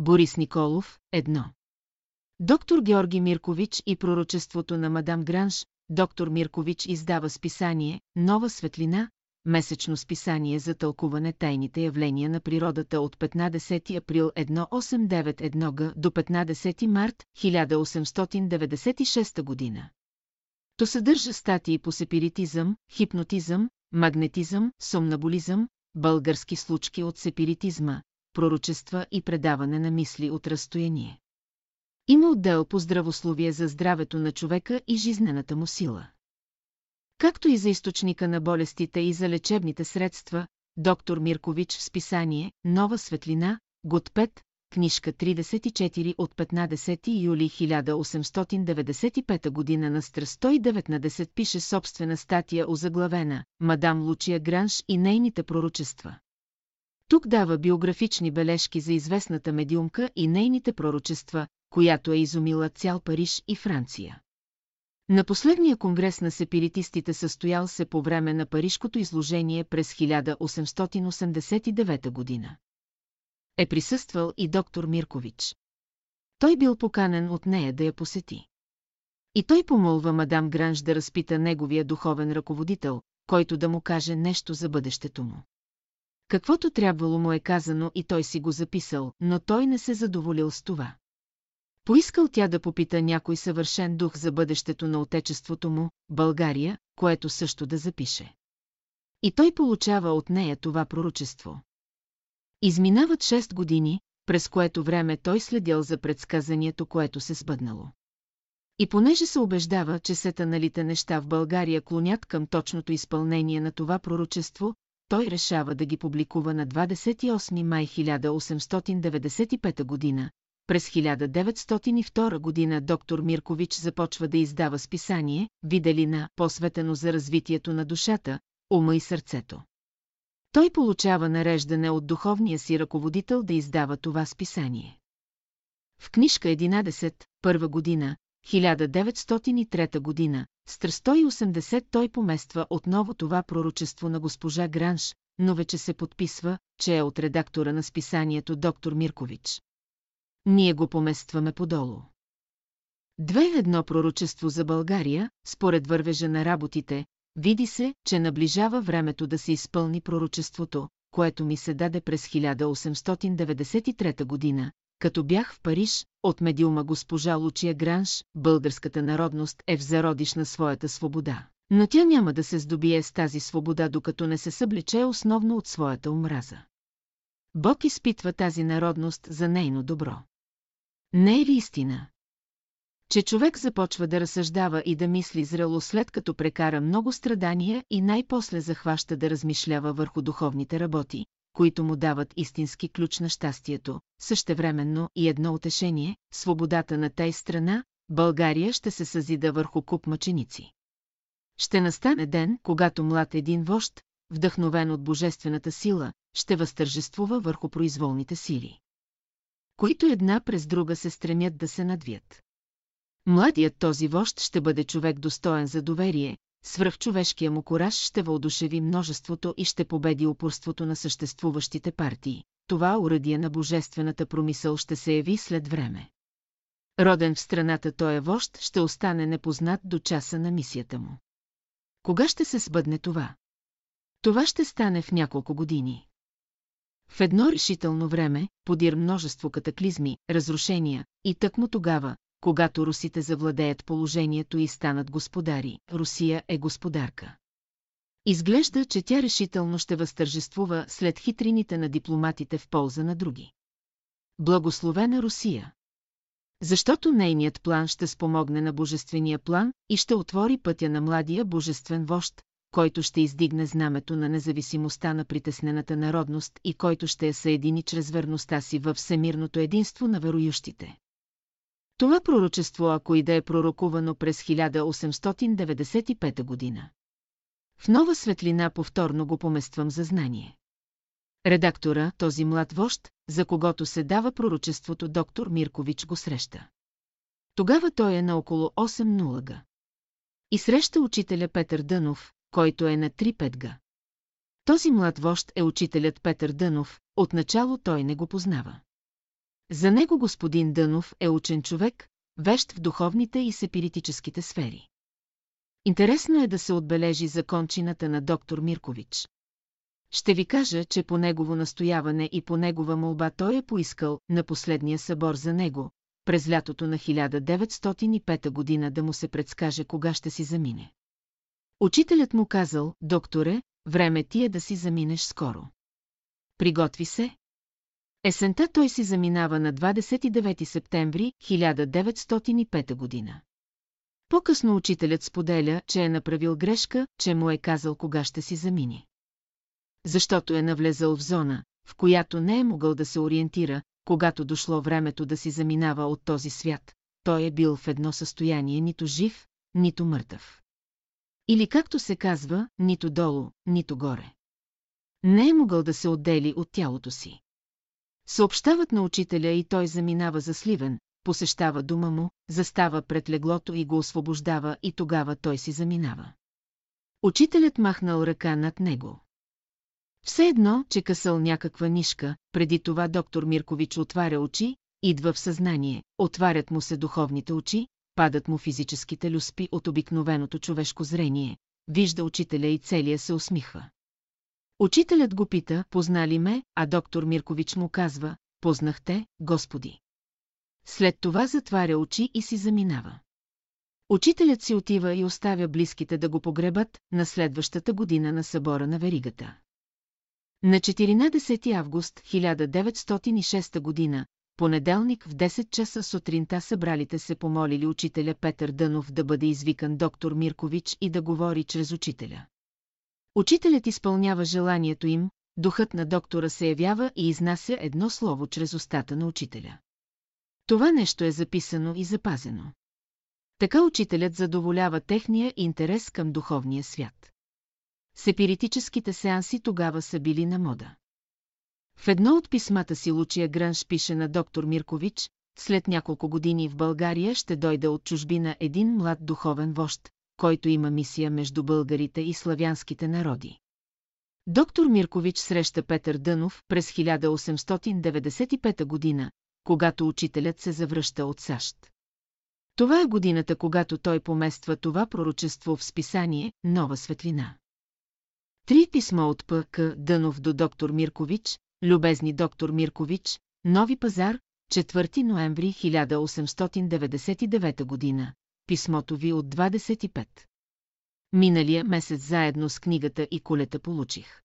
Борис Николов, едно. Доктор Георги Миркович и пророчеството на мадам Гранж, доктор Миркович издава списание «Нова светлина», месечно списание за тълкуване тайните явления на природата от 15 април 1891 г. до 15 март 1896 година. То съдържа статии по сепиритизъм, хипнотизъм, магнетизъм, сомнаболизъм, български случки от сепиритизма, пророчества и предаване на мисли от разстояние. Има отдел по здравословие за здравето на човека и жизнената му сила. Както и за източника на болестите и за лечебните средства, доктор Миркович в списание «Нова светлина», год 5, книжка 34 от 15 юли 1895 година на стр 119 пише собствена статия озаглавена «Мадам Лучия Гранш и нейните пророчества». Тук дава биографични бележки за известната медиумка и нейните пророчества, която е изумила цял Париж и Франция. На последния конгрес на сепиритистите състоял се по време на Парижкото изложение през 1889 година. Е присъствал и доктор Миркович. Той бил поканен от нея да я посети. И той помолва мадам Гранж да разпита неговия духовен ръководител, който да му каже нещо за бъдещето му. Каквото трябвало му е казано и той си го записал, но той не се задоволил с това. Поискал тя да попита някой съвършен дух за бъдещето на отечеството му, България, което също да запише. И той получава от нея това пророчество. Изминават 6 години, през което време той следял за предсказанието, което се сбъднало. И понеже се убеждава, че сетаналите неща в България клонят към точното изпълнение на това пророчество, той решава да ги публикува на 28 май 1895 година, през 1902 година доктор Миркович започва да издава списание «Виделина», посветено за развитието на душата, ума и сърцето. Той получава нареждане от духовния си ръководител да издава това списание. В книжка 11, първа година, 1903 година, с 180 той помества отново това пророчество на госпожа Гранш, но вече се подписва, че е от редактора на списанието доктор Миркович ние го поместваме подолу. Две едно пророчество за България, според вървежа на работите, види се, че наближава времето да се изпълни пророчеството, което ми се даде през 1893 година, като бях в Париж, от медиума госпожа Лучия Гранш, българската народност е в зародиш на своята свобода. Но тя няма да се здобие с тази свобода, докато не се съблече основно от своята омраза. Бог изпитва тази народност за нейно добро. Не е ли истина? Че човек започва да разсъждава и да мисли зрело след като прекара много страдания и най-после захваща да размишлява върху духовните работи, които му дават истински ключ на щастието, същевременно и едно утешение, свободата на тая страна, България ще се съзида върху куп мъченици. Ще настане ден, когато млад един вожд, вдъхновен от божествената сила, ще възтържествува върху произволните сили които една през друга се стремят да се надвият. Младият този вожд ще бъде човек достоен за доверие, свръхчовешкия му кораж ще въодушеви множеството и ще победи упорството на съществуващите партии. Това уръдие на божествената промисъл ще се яви след време. Роден в страната той е вожд ще остане непознат до часа на мисията му. Кога ще се сбъдне това? Това ще стане в няколко години. В едно решително време, подир множество катаклизми, разрушения, и тъкмо тогава, когато русите завладеят положението и станат господари, Русия е господарка. Изглежда, че тя решително ще възтържествува след хитрините на дипломатите в полза на други. Благословена Русия! Защото нейният план ще спомогне на божествения план и ще отвори пътя на младия божествен вожд, който ще издигне знамето на независимостта на притеснената народност и който ще я съедини чрез верността си във всемирното единство на вероющите. Това пророчество, ако и да е пророкувано през 1895 година. В нова светлина повторно го помествам за знание. Редактора, този млад вожд, за когото се дава пророчеството доктор Миркович го среща. Тогава той е на около 8 га. И среща учителя Петър Дънов, който е на 3-5 га. Този млад вожд е учителят Петър Дънов, отначало той не го познава. За него господин Дънов е учен човек, вещ в духовните и сепиритическите сфери. Интересно е да се отбележи закончината на доктор Миркович. Ще ви кажа, че по негово настояване и по негова молба той е поискал на последния събор за него, през лятото на 1905 година да му се предскаже кога ще си замине. Учителят му казал, докторе, време ти е да си заминеш скоро. Приготви се. Есента той си заминава на 29 септември 1905 година. По-късно учителят споделя, че е направил грешка, че му е казал кога ще си замини. Защото е навлезал в зона, в която не е могъл да се ориентира, когато дошло времето да си заминава от този свят, той е бил в едно състояние нито жив, нито мъртъв. Или както се казва, нито долу, нито горе. Не е могъл да се отдели от тялото си. Съобщават на учителя и той заминава за Сливен, посещава дома му, застава пред леглото и го освобождава и тогава той си заминава. Учителят махнал ръка над него. Все едно, че късал някаква нишка, преди това доктор Миркович отваря очи, идва в съзнание, отварят му се духовните очи, падат му физическите люспи от обикновеното човешко зрение, вижда учителя и целия се усмихва. Учителят го пита, позна ли ме, а доктор Миркович му казва, познахте, Господи. След това затваря очи и си заминава. Учителят си отива и оставя близките да го погребат на следващата година на събора на веригата. На 14 август 1906 година, понеделник в 10 часа сутринта събралите се помолили учителя Петър Дънов да бъде извикан доктор Миркович и да говори чрез учителя. Учителят изпълнява желанието им, духът на доктора се явява и изнася едно слово чрез устата на учителя. Това нещо е записано и запазено. Така учителят задоволява техния интерес към духовния свят. Сепиритическите сеанси тогава са били на мода. В едно от писмата си Лучия Гранш пише на доктор Миркович, след няколко години в България ще дойде от чужбина един млад духовен вожд, който има мисия между българите и славянските народи. Доктор Миркович среща Петър Дънов през 1895 година, когато учителят се завръща от САЩ. Това е годината, когато той помества това пророчество в списание «Нова светлина». Три писма от П.К. Дънов до доктор Миркович, любезни доктор Миркович, Нови пазар, 4 ноември 1899 година, писмото ви от 25. Миналия месец заедно с книгата и колета получих.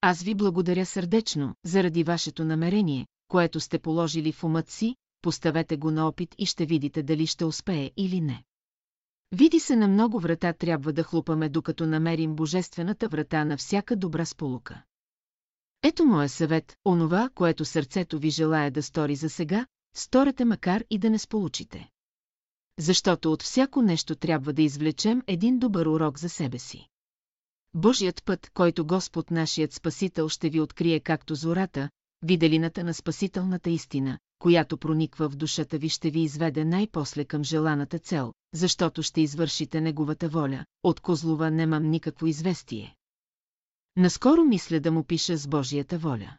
Аз ви благодаря сърдечно, заради вашето намерение, което сте положили в умът си, поставете го на опит и ще видите дали ще успее или не. Види се на много врата трябва да хлупаме, докато намерим божествената врата на всяка добра сполука. Ето моя съвет, онова, което сърцето ви желая да стори за сега, сторете макар и да не сполучите. Защото от всяко нещо трябва да извлечем един добър урок за себе си. Божият път, който Господ нашият Спасител ще ви открие както зората, виделината на спасителната истина, която прониква в душата ви ще ви изведе най-после към желаната цел, защото ще извършите неговата воля, от Козлова немам никакво известие. Наскоро мисля да му пиша с Божията воля.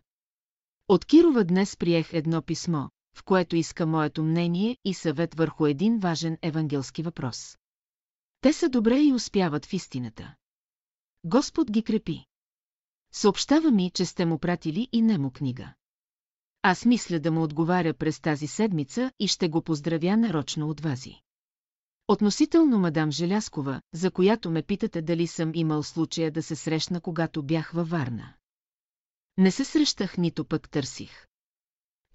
От Кирова днес приех едно писмо, в което иска моето мнение и съвет върху един важен евангелски въпрос. Те са добре и успяват в истината. Господ ги крепи. Съобщава ми, че сте му пратили и немо книга. Аз мисля да му отговаря през тази седмица и ще го поздравя нарочно от вази. Относително мадам Желяскова, за която ме питате дали съм имал случая да се срещна, когато бях във Варна. Не се срещах, нито пък търсих.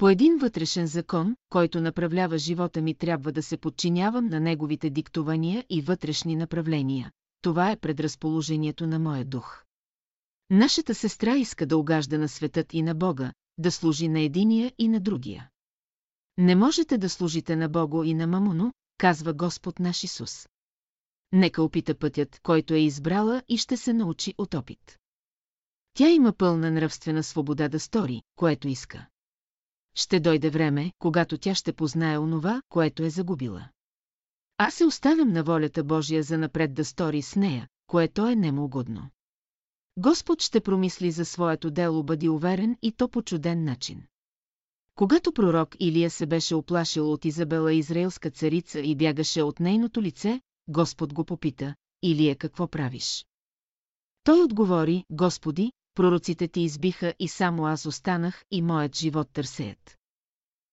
По един вътрешен закон, който направлява живота ми, трябва да се подчинявам на неговите диктования и вътрешни направления. Това е предразположението на моя дух. Нашата сестра иска да угажда на светът и на Бога, да служи на единия и на другия. Не можете да служите на Бого и на Мамоно, казва Господ наш Исус. Нека опита пътят, който е избрала и ще се научи от опит. Тя има пълна нравствена свобода да стори, което иска. Ще дойде време, когато тя ще познае онова, което е загубила. Аз се оставям на волята Божия за напред да стори с нея, което е нему угодно. Господ ще промисли за своето дело, бъди уверен и то по чуден начин. Когато пророк Илия се беше оплашил от Изабела израелска царица и бягаше от нейното лице, Господ го попита, Илия какво правиш? Той отговори, Господи, пророците ти избиха и само аз останах и моят живот търсеят.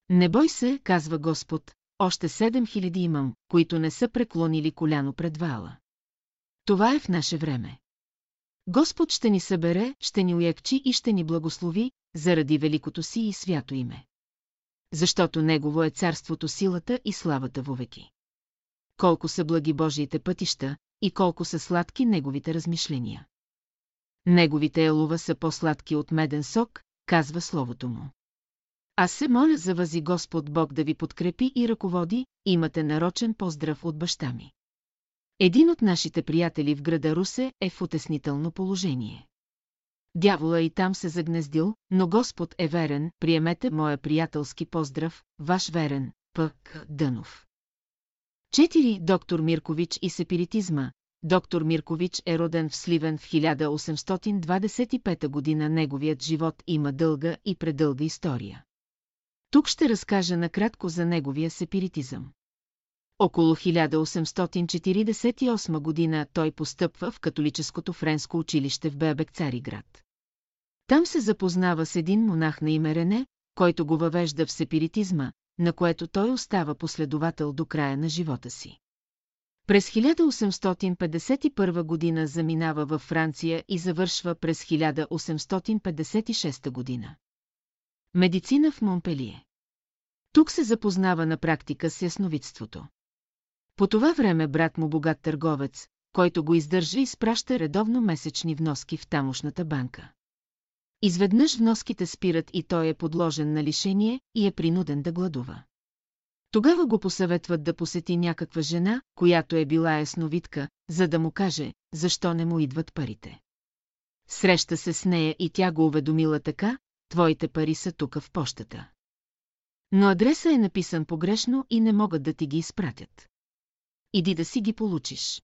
Не бой се, казва Господ, още седем хиляди имам, които не са преклонили коляно пред вала. Това е в наше време. Господ ще ни събере, ще ни уякчи и ще ни благослови, заради великото си и свято име. Защото Негово е царството, силата и славата вовеки. Колко са благи Божиите пътища и колко са сладки Неговите размишления. Неговите елува са по-сладки от меден сок, казва Словото му. Аз се моля за възи Господ Бог да ви подкрепи и ръководи, имате нарочен поздрав от баща ми. Един от нашите приятели в града Русе е в утеснително положение. Дявола и там се загнездил, но Господ е верен, приемете моя приятелски поздрав, ваш верен, П.К. Дънов. 4. Доктор Миркович и сепиритизма. Доктор Миркович е роден в Сливен в 1825 година. Неговият живот има дълга и предълга история. Тук ще разкажа накратко за неговия сепиритизъм. Около 1848 година той постъпва в католическото френско училище в Бебек Цариград. Там се запознава с един монах на име Рене, който го въвежда в сепиритизма, на което той остава последовател до края на живота си. През 1851 година заминава във Франция и завършва през 1856 година. Медицина в Монпелие. Тук се запознава на практика с ясновидството. По това време брат му богат търговец, който го издържа и спраща редовно месечни вноски в тамошната банка. Изведнъж вноските спират и той е подложен на лишение и е принуден да гладува. Тогава го посъветват да посети някаква жена, която е била ясновидка, за да му каже, защо не му идват парите. Среща се с нея и тя го уведомила така, твоите пари са тук в пощата. Но адреса е написан погрешно и не могат да ти ги изпратят. Иди да си ги получиш.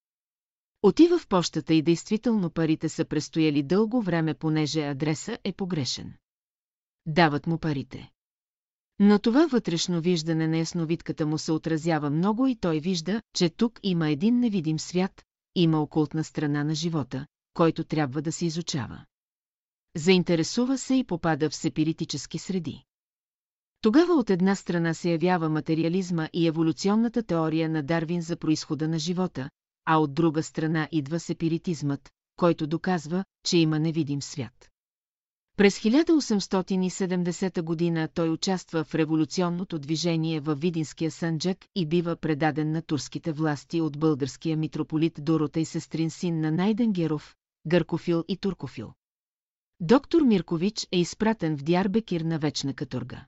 Отива в пощата и действително парите са престояли дълго време, понеже адреса е погрешен. Дават му парите. Но това вътрешно виждане на ясновидката му се отразява много и той вижда, че тук има един невидим свят, има окултна страна на живота, който трябва да се изучава. Заинтересува се и попада в сепиритически среди. Тогава от една страна се явява материализма и еволюционната теория на Дарвин за происхода на живота, а от друга страна идва сепиритизмът, който доказва, че има невидим свят. През 1870 година той участва в революционното движение във Видинския Санджак и бива предаден на турските власти от българския митрополит Дорота и сестрин син на Найден Геров, Гъркофил и Туркофил. Доктор Миркович е изпратен в Дярбекир на вечна каторга.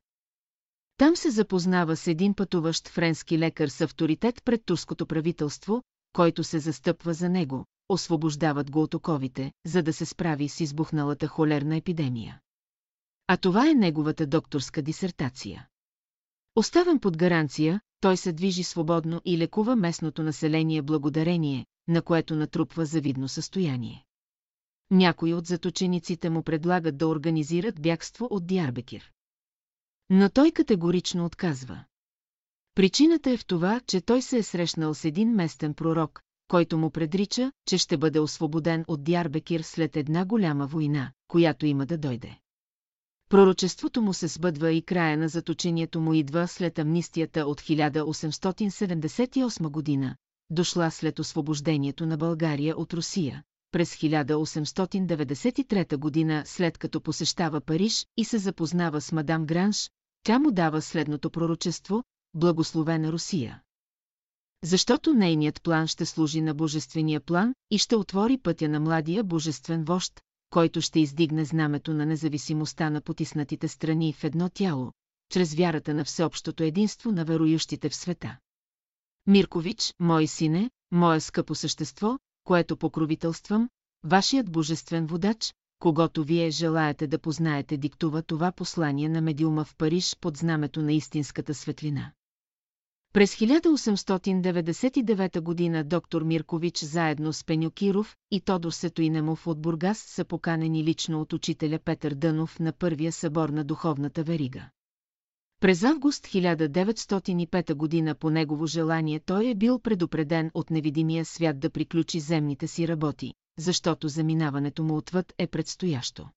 Там се запознава с един пътуващ френски лекар с авторитет пред турското правителство, който се застъпва за него, освобождават го от оковите, за да се справи с избухналата холерна епидемия. А това е неговата докторска дисертация. Оставен под гаранция, той се движи свободно и лекува местното население благодарение, на което натрупва завидно състояние. Някои от заточениците му предлагат да организират бягство от Диарбекир. Но той категорично отказва. Причината е в това, че той се е срещнал с един местен пророк, който му предрича, че ще бъде освободен от Диарбекир след една голяма война, която има да дойде. Пророчеството му се сбъдва и края на заточението му идва след амнистията от 1878 година, дошла след освобождението на България от Русия, през 1893 година след като посещава Париж и се запознава с мадам Гранш, тя му дава следното пророчество, благословена Русия. Защото нейният план ще служи на божествения план и ще отвори пътя на младия божествен вожд, който ще издигне знамето на независимостта на потиснатите страни в едно тяло, чрез вярата на всеобщото единство на вероющите в света. Миркович, мой сине, мое скъпо същество, което покровителствам, вашият божествен водач, когато вие желаете да познаете, диктува това послание на медиума в Париж под знамето на истинската светлина. През 1899 година доктор Миркович заедно с Пенюкиров и Тодор Сетоинемов от Бургас са поканени лично от учителя Петър Дънов на първия събор на духовната верига. През август 1905 година по негово желание той е бил предупреден от невидимия свят да приключи земните си работи, защото заминаването му отвъд е предстоящо.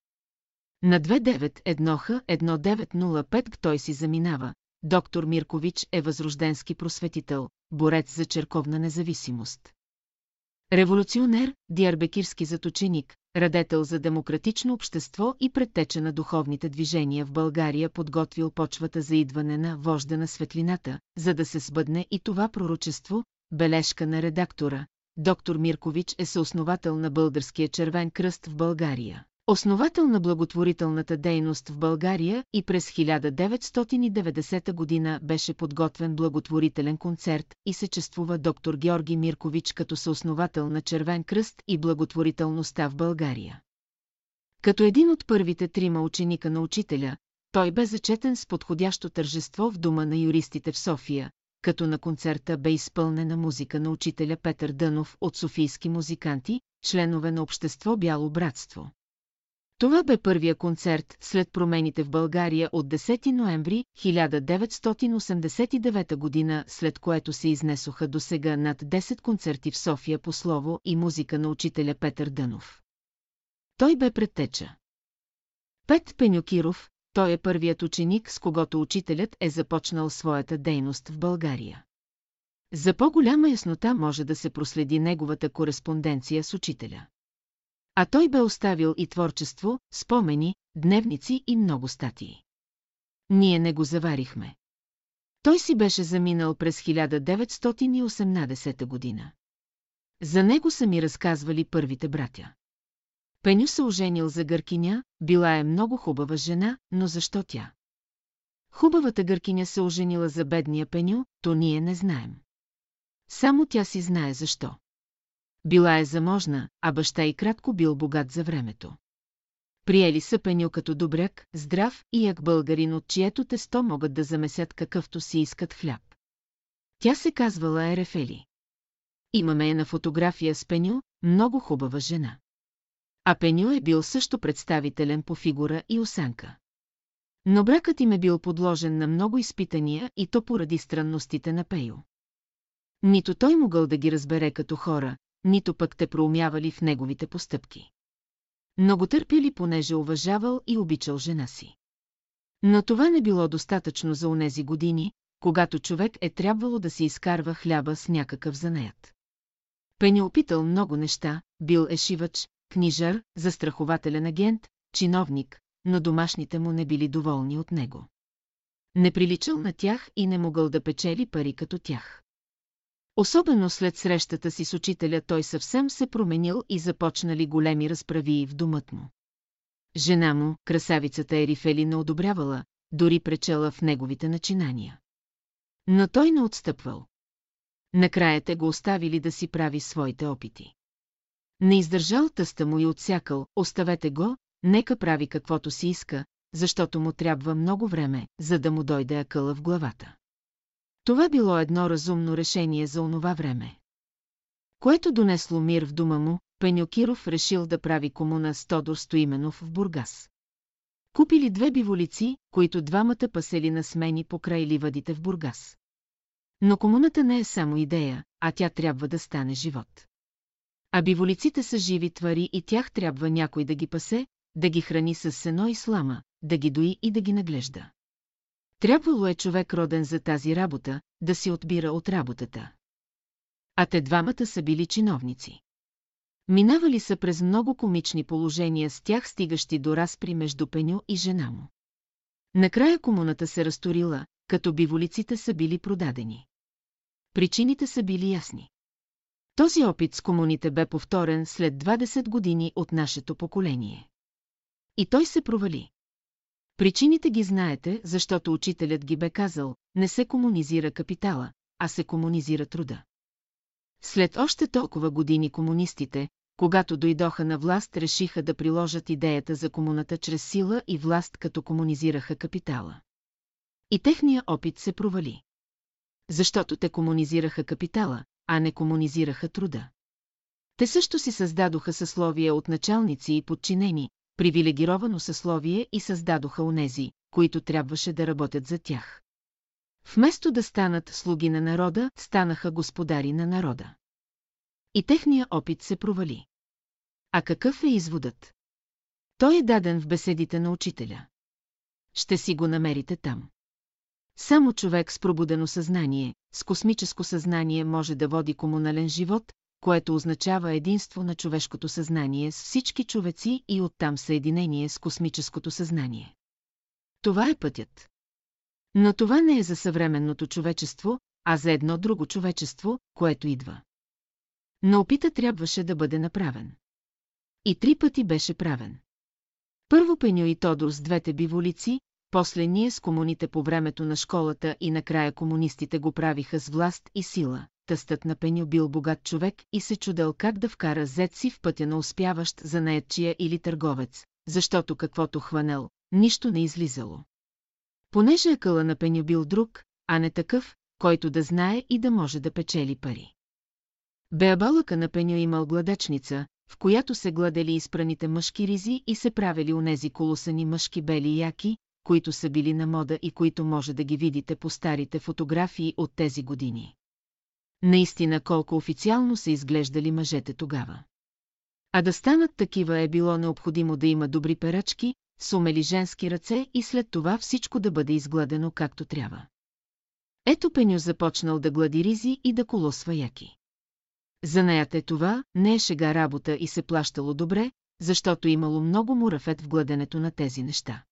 На 291 1905 той си заминава. Доктор Миркович е възрожденски просветител, борец за черковна независимост. Революционер, диарбекирски заточеник, радетел за демократично общество и предтеча на духовните движения в България подготвил почвата за идване на вожда на светлината, за да се сбъдне и това пророчество, бележка на редактора. Доктор Миркович е съосновател на Българския червен кръст в България. Основател на благотворителната дейност в България и през 1990 година беше подготвен благотворителен концерт и се чествува доктор Георги Миркович като съосновател на Червен кръст и благотворителността в България. Като един от първите трима ученика на учителя, той бе зачетен с подходящо тържество в дома на юристите в София, като на концерта бе изпълнена музика на учителя Петър Дънов от софийски музиканти, членове на Общество Бяло братство. Това бе първия концерт след промените в България от 10 ноември 1989 година, след което се изнесоха до сега над 10 концерти в София по слово и музика на учителя Петър Дънов. Той бе предтеча. Пет Пенюкиров, той е първият ученик, с когото учителят е започнал своята дейност в България. За по-голяма яснота може да се проследи неговата кореспонденция с учителя. А той бе оставил и творчество, спомени, дневници и много статии. Ние не го заварихме. Той си беше заминал през 1918 година. За него са ми разказвали първите братя. Пеню се оженил за гъркиня, била е много хубава жена, но защо тя? Хубавата гъркиня се оженила за бедния Пеню, то ние не знаем. Само тя си знае защо. Била е заможна, а баща и кратко бил богат за времето. Приели са Пеню като добряк, здрав и як българин, от чието тесто могат да замесят какъвто си искат хляб. Тя се казвала Ерефели. Имаме я на фотография с Пеню, много хубава жена. А Пеню е бил също представителен по фигура и осанка. Но бракът им е бил подложен на много изпитания и то поради странностите на Пейо. Нито той могъл да ги разбере като хора, нито пък те проумявали в неговите постъпки. Но го търпили, понеже уважавал и обичал жена си. Но това не било достатъчно за онези години, когато човек е трябвало да си изкарва хляба с някакъв занаят. Пеня опитал много неща, бил е шивач, книжар, застрахователен агент, чиновник, но домашните му не били доволни от него. Не приличал на тях и не могъл да печели пари като тях. Особено след срещата си с учителя той съвсем се променил и започнали големи разправии в домът му. Жена му, красавицата Ерифели, не одобрявала, дори пречела в неговите начинания. Но той не отстъпвал. Накрая те го оставили да си прави своите опити. Не издържал тъста му и отсякал, оставете го, нека прави каквото си иска, защото му трябва много време, за да му дойде акъла в главата. Това било едно разумно решение за онова време. Което донесло мир в дома му, Пенюкиров решил да прави комуна с Тодор Стоименов в Бургас. Купили две биволици, които двамата пасели на смени покрай ливадите в Бургас. Но комуната не е само идея, а тя трябва да стане живот. А биволиците са живи твари и тях трябва някой да ги пасе, да ги храни с сено и слама, да ги дои и да ги наглежда. Трябвало е човек роден за тази работа, да си отбира от работата. А те двамата са били чиновници. Минавали са през много комични положения с тях стигащи до разпри между Пеню и жена му. Накрая комуната се разторила, като биволиците са били продадени. Причините са били ясни. Този опит с комуните бе повторен след 20 години от нашето поколение. И той се провали. Причините ги знаете, защото учителят ги бе казал, не се комунизира капитала, а се комунизира труда. След още толкова години комунистите, когато дойдоха на власт, решиха да приложат идеята за комуната чрез сила и власт, като комунизираха капитала. И техния опит се провали. Защото те комунизираха капитала, а не комунизираха труда. Те също си създадоха съсловия от началници и подчинени, привилегировано съсловие и създадоха онези, които трябваше да работят за тях. Вместо да станат слуги на народа, станаха господари на народа. И техния опит се провали. А какъв е изводът? Той е даден в беседите на учителя. Ще си го намерите там. Само човек с пробудено съзнание, с космическо съзнание може да води комунален живот, което означава единство на човешкото съзнание с всички човеци и оттам съединение с космическото съзнание. Това е пътят. Но това не е за съвременното човечество, а за едно друго човечество, което идва. Но опита трябваше да бъде направен. И три пъти беше правен. Първо Пеню и Тодор с двете биволици, после ние с комуните по времето на школата и накрая комунистите го правиха с власт и сила. Тъстът на Пеню бил богат човек и се чудел как да вкара зет си в пътя на успяващ за наедчия или търговец, защото каквото хванел, нищо не излизало. Понеже акъла на Пеню бил друг, а не такъв, който да знае и да може да печели пари. Беабалъка на Пеню имал гладачница, в която се гладели изпраните мъжки ризи и се правили унези колосани мъжки бели яки, които са били на мода и които може да ги видите по старите фотографии от тези години. Наистина колко официално са изглеждали мъжете тогава. А да станат такива е било необходимо да има добри перачки, сумели женски ръце и след това всичко да бъде изгладено както трябва. Ето Пеню започнал да глади ризи и да колосва яки. Занаят е това, не е шега работа и се плащало добре, защото имало много мурафет в гладенето на тези неща.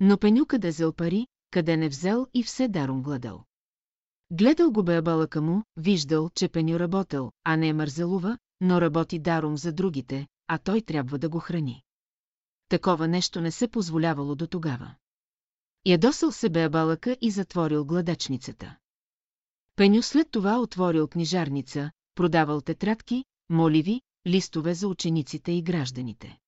Но Пеню къде взел пари, къде не взел и все даром гладал. Гледал го бе балъка му, виждал, че Пеню работел, а не е мързелува, но работи даром за другите, а той трябва да го храни. Такова нещо не се позволявало до тогава. Ядосал се бе балъка и затворил гладачницата. Пеню след това отворил книжарница, продавал тетрадки, моливи, листове за учениците и гражданите.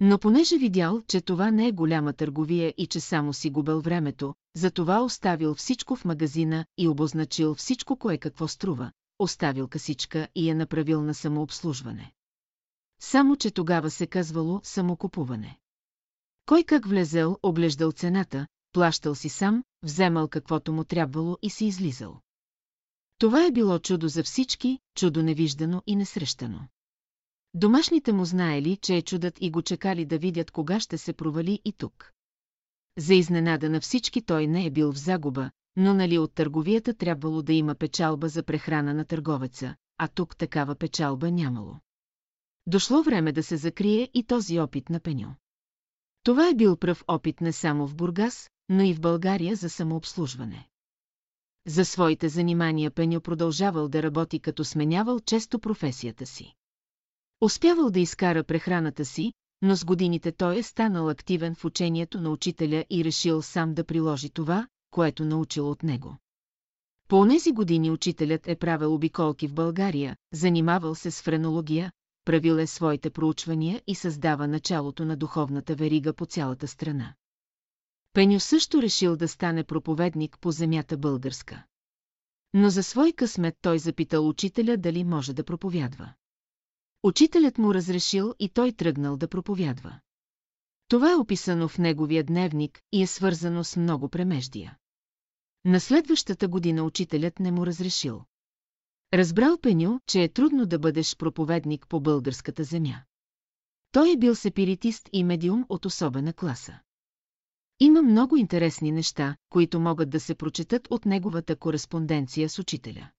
Но понеже видял, че това не е голяма търговия и че само си губел времето, затова оставил всичко в магазина и обозначил всичко кое какво струва, оставил касичка и я направил на самообслужване. Само, че тогава се казвало самокупуване. Кой как влезел, оглеждал цената, плащал си сам, вземал каквото му трябвало и си излизал. Това е било чудо за всички, чудо невиждано и несрещано. Домашните му знаели, че е чудът и го чекали да видят кога ще се провали и тук. За изненада на всички той не е бил в загуба, но нали от търговията трябвало да има печалба за прехрана на търговеца, а тук такава печалба нямало. Дошло време да се закрие и този опит на Пеню. Това е бил пръв опит не само в Бургас, но и в България за самообслужване. За своите занимания Пеню продължавал да работи като сменявал често професията си. Успявал да изкара прехраната си, но с годините той е станал активен в учението на учителя и решил сам да приложи това, което научил от него. По онези години учителят е правил обиколки в България, занимавал се с френология, правил е своите проучвания и създава началото на духовната верига по цялата страна. Пеню също решил да стане проповедник по земята българска. Но за свой късмет той запитал учителя дали може да проповядва. Учителят му разрешил и той тръгнал да проповядва. Това е описано в неговия дневник и е свързано с много премеждия. На следващата година учителят не му разрешил. Разбрал Пеню, че е трудно да бъдеш проповедник по българската земя. Той е бил сепиритист и медиум от особена класа. Има много интересни неща, които могат да се прочетат от неговата кореспонденция с учителя.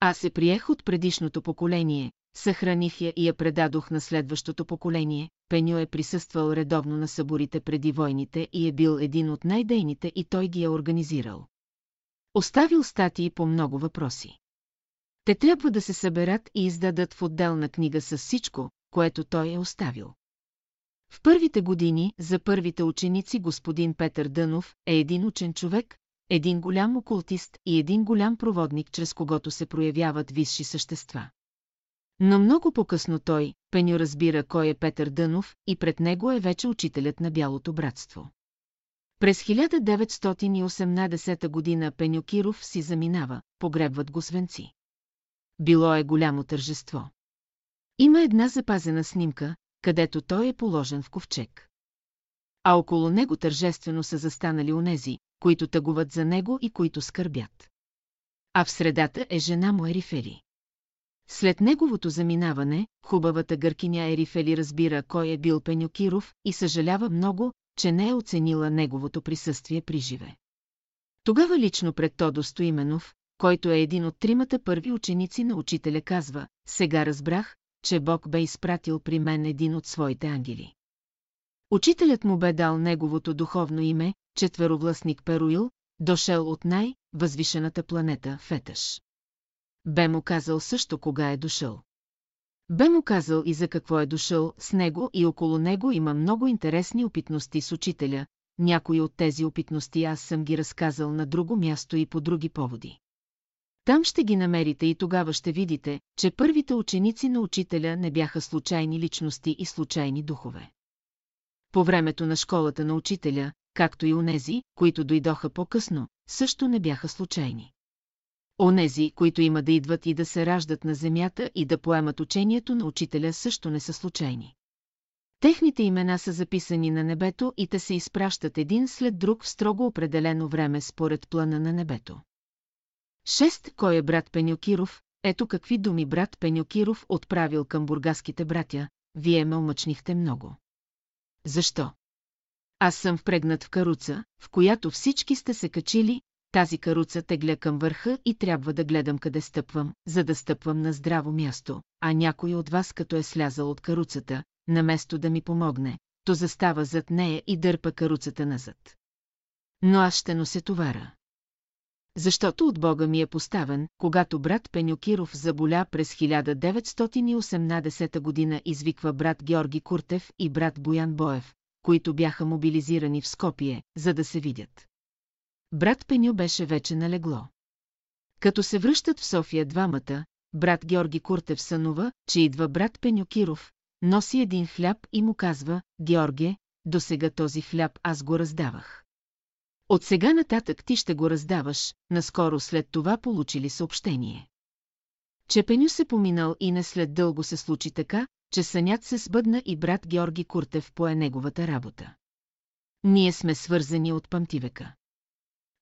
Аз се приех от предишното поколение, съхраних я и я предадох на следващото поколение. Пеню е присъствал редовно на съборите преди войните и е бил един от най-дейните и той ги е организирал. Оставил статии по много въпроси. Те трябва да се съберат и издадат в отделна книга с всичко, което той е оставил. В първите години за първите ученици господин Петър Дънов е един учен човек, един голям окултист и един голям проводник, чрез когото се проявяват висши същества. Но много по-късно той, Пеню разбира кой е Петър Дънов и пред него е вече учителят на Бялото братство. През 1918 година Пеню Киров си заминава, погребват го свенци. Било е голямо тържество. Има една запазена снимка, където той е положен в ковчег. а около него тържествено са застанали онези, които тъгуват за него и които скърбят. А в средата е жена му Ерифели. След неговото заминаване, хубавата гъркиня Ерифели разбира кой е бил Пенюкиров и съжалява много, че не е оценила неговото присъствие при живе. Тогава лично пред Тодо Стоименов, който е един от тримата първи ученици на учителя, казва, сега разбрах, че Бог бе изпратил при мен един от своите ангели. Учителят му бе дал неговото духовно име, четверовластник Перуил, дошъл от най-възвишената планета Фетъш. Бе му казал също кога е дошъл. Бе му казал и за какво е дошъл, с него и около него има много интересни опитности с учителя, някои от тези опитности аз съм ги разказал на друго място и по други поводи. Там ще ги намерите и тогава ще видите, че първите ученици на учителя не бяха случайни личности и случайни духове. По времето на школата на учителя, както и онези, които дойдоха по-късно, също не бяха случайни. Онези, които има да идват и да се раждат на земята и да поемат учението на учителя също не са случайни. Техните имена са записани на небето и те се изпращат един след друг в строго определено време според плана на небето. Шест, кой е брат Пенюкиров? Ето какви думи брат Пенюкиров отправил към бургаските братя, вие ме омъчнихте много. Защо? Аз съм впрегнат в каруца, в която всички сте се качили, тази каруца тегля към върха и трябва да гледам къде стъпвам, за да стъпвам на здраво място, а някой от вас като е слязал от каруцата, наместо да ми помогне, то застава зад нея и дърпа каруцата назад. Но аз ще нося товара. Защото от Бога ми е поставен, когато брат Пенюкиров заболя през 1918 година извиква брат Георги Куртев и брат Боян Боев, които бяха мобилизирани в Скопие, за да се видят. Брат Пеню беше вече налегло. Като се връщат в София двамата, брат Георги Куртев сънува, че идва брат Пеню Киров, носи един хляб и му казва, Георге, до сега този хляб аз го раздавах. От сега нататък ти ще го раздаваш, наскоро след това получили съобщение. Че Пеню се поминал и не след дълго се случи така, че сънят се сбъдна и брат Георги Куртев пое неговата работа. Ние сме свързани от памтивека.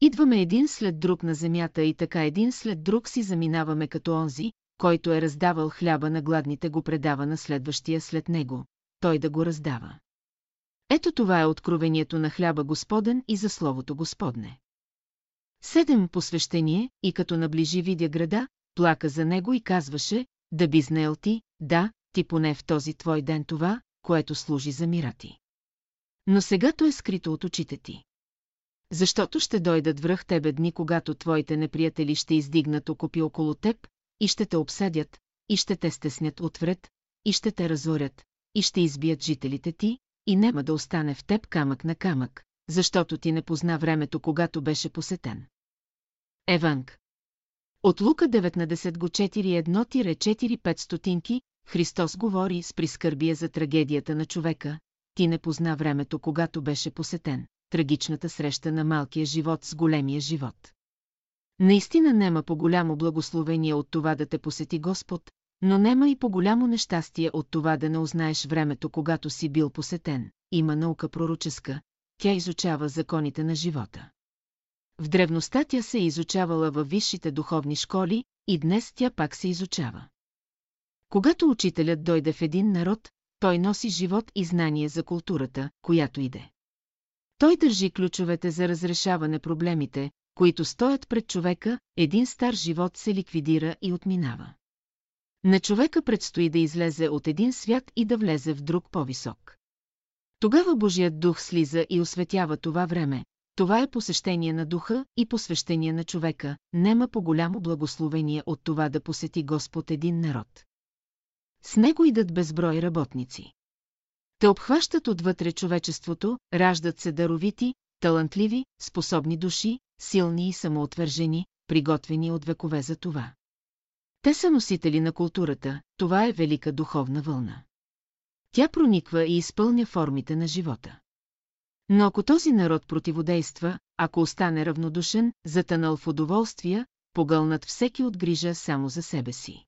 Идваме един след друг на земята и така един след друг си заминаваме като онзи, който е раздавал хляба на гладните го предава на следващия след него, той да го раздава. Ето това е откровението на хляба Господен и за Словото Господне. Седем посвещение и като наближи видя града, плака за него и казваше, да би знаел ти, да, ти поне в този твой ден това, което служи за мира ти. Но сега то е скрито от очите ти. Защото ще дойдат връх тебе дни, когато твоите неприятели ще издигнат окопи около теб, и ще те обсадят, и ще те стеснят отвред, и ще те разорят, и ще избият жителите ти, и нема да остане в теб камък на камък, защото ти не позна времето, когато беше посетен. Еванг. От Лука 19 го 4.1-4.5 стотинки, Христос говори с прискърбие за трагедията на човека, ти не позна времето, когато беше посетен, трагичната среща на малкия живот с големия живот. Наистина нема по-голямо благословение от това да те посети Господ, но нема и по-голямо нещастие от това да не узнаеш времето, когато си бил посетен. Има наука пророческа, тя изучава законите на живота. В древността тя се е изучавала във висшите духовни школи и днес тя пак се изучава. Когато учителят дойде в един народ, той носи живот и знание за културата, която иде. Той държи ключовете за разрешаване проблемите, които стоят пред човека, един стар живот се ликвидира и отминава. На човека предстои да излезе от един свят и да влезе в друг по-висок. Тогава Божият дух слиза и осветява това време. Това е посещение на духа и посвещение на човека. Нема по-голямо благословение от това да посети Господ един народ. С него идат безброй работници. Те обхващат отвътре човечеството, раждат се даровити, талантливи, способни души, силни и самоотвържени, приготвени от векове за това. Те са носители на културата, това е велика духовна вълна. Тя прониква и изпълня формите на живота. Но ако този народ противодейства, ако остане равнодушен, затънал в удоволствия, погълнат всеки от грижа само за себе си.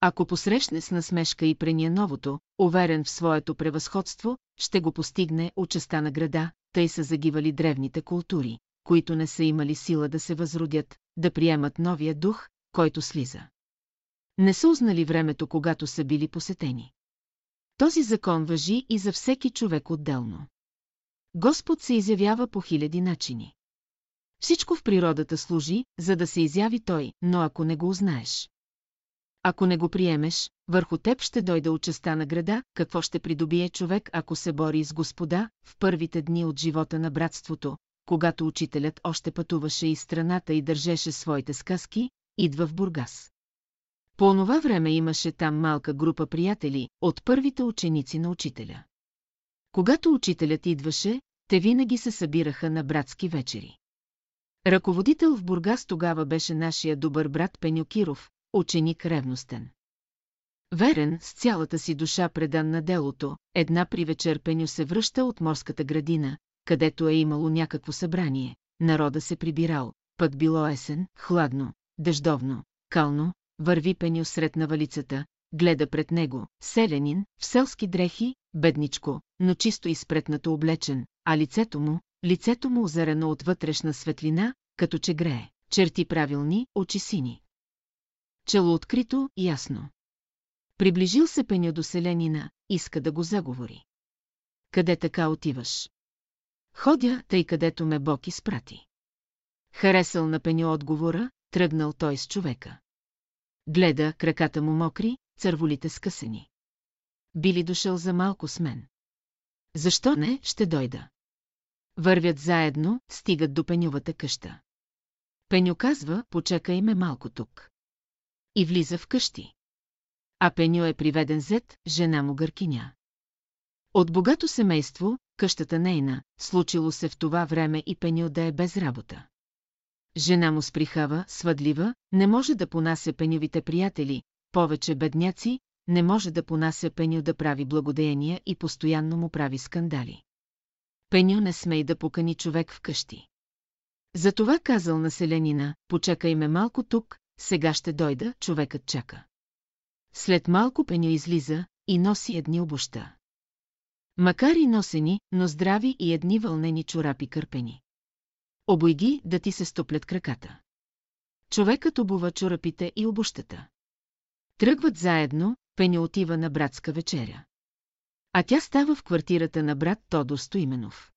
Ако посрещне с насмешка и прения новото, уверен в своето превъзходство, ще го постигне участа на града, тъй са загивали древните култури, които не са имали сила да се възродят, да приемат новия дух, който слиза. Не са узнали времето, когато са били посетени. Този закон въжи и за всеки човек отделно. Господ се изявява по хиляди начини. Всичко в природата служи, за да се изяви Той, но ако не го узнаеш. Ако не го приемеш, върху теб ще дойде участа на града, какво ще придобие човек, ако се бори с Господа, в първите дни от живота на братството, когато учителят още пътуваше из страната и държеше своите сказки, идва в Бургас. По онова време имаше там малка група приятели от първите ученици на учителя. Когато учителят идваше, те винаги се събираха на братски вечери. Ръководител в Бургас тогава беше нашия добър брат Пеню Киров, ученик ревностен. Верен, с цялата си душа предан на делото, една при вечер Пеню се връща от морската градина, където е имало някакво събрание. Народа се прибирал, пък било есен, хладно, дъждовно, кално, върви Пеню сред навалицата, гледа пред него, селянин, в селски дрехи, бедничко, но чисто изпретнато облечен, а лицето му, лицето му озарено от вътрешна светлина, като че грее, черти правилни, очи сини. Чело открито, ясно. Приближил се Пеню до селянина, иска да го заговори. Къде така отиваш? Ходя, тъй където ме Бог изпрати. Харесал на Пеню отговора, тръгнал той с човека. Гледа, краката му мокри, църволите скъсани. Били дошъл за малко с мен. Защо не, ще дойда. Вървят заедно, стигат до пенювата къща. Пеню казва, почакай ме малко тук. И влиза в къщи. А Пеню е приведен зет, жена му гъркиня. От богато семейство, къщата нейна, случило се в това време и Пеню да е без работа. Жена му сприхава, свъдлива, не може да понася пенювите приятели, повече бедняци, не може да понася Пеню да прави благодеяния и постоянно му прави скандали. Пеню не смей да покани човек в къщи. Затова казал населенина, почакай ме малко тук, сега ще дойда, човекът чака. След малко Пеню излиза и носи едни обуща. Макар и носени, но здрави и едни вълнени чорапи кърпени. Обой ги да ти се стоплят краката. Човекът обува чорапите и обущата. Тръгват заедно, Пеня отива на братска вечеря. А тя става в квартирата на брат Тодор Стоименов.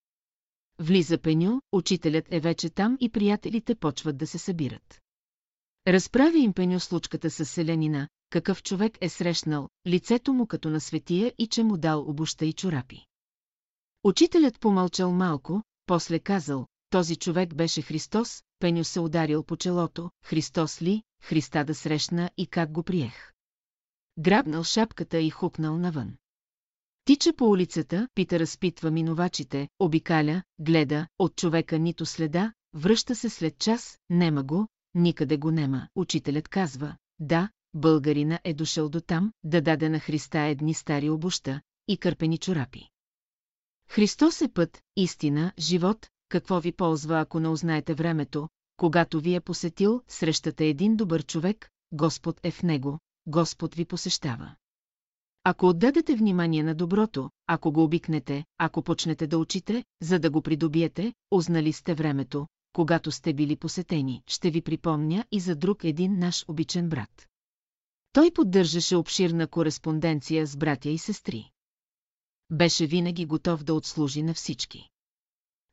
Влиза Пеню, учителят е вече там и приятелите почват да се събират. Разправи им Пеню случката с селянина, какъв човек е срещнал, лицето му като на светия и че му дал обуща и чорапи. Учителят помълчал малко, после казал, този човек беше Христос, Пеню се ударил по челото, Христос ли, Христа да срещна и как го приех. Грабнал шапката и хукнал навън. Тича по улицата, пита разпитва минувачите, обикаля, гледа, от човека нито следа, връща се след час, нема го, никъде го нема. Учителят казва, да, българина е дошъл до там, да даде на Христа едни стари обуща и кърпени чорапи. Христос е път, истина, живот, какво ви ползва, ако не узнаете времето, когато ви е посетил, срещате един добър човек, Господ е в него, Господ ви посещава. Ако отдадете внимание на доброто, ако го обикнете, ако почнете да учите, за да го придобиете, узнали сте времето, когато сте били посетени, ще ви припомня и за друг един наш обичен брат. Той поддържаше обширна кореспонденция с братя и сестри. Беше винаги готов да отслужи на всички.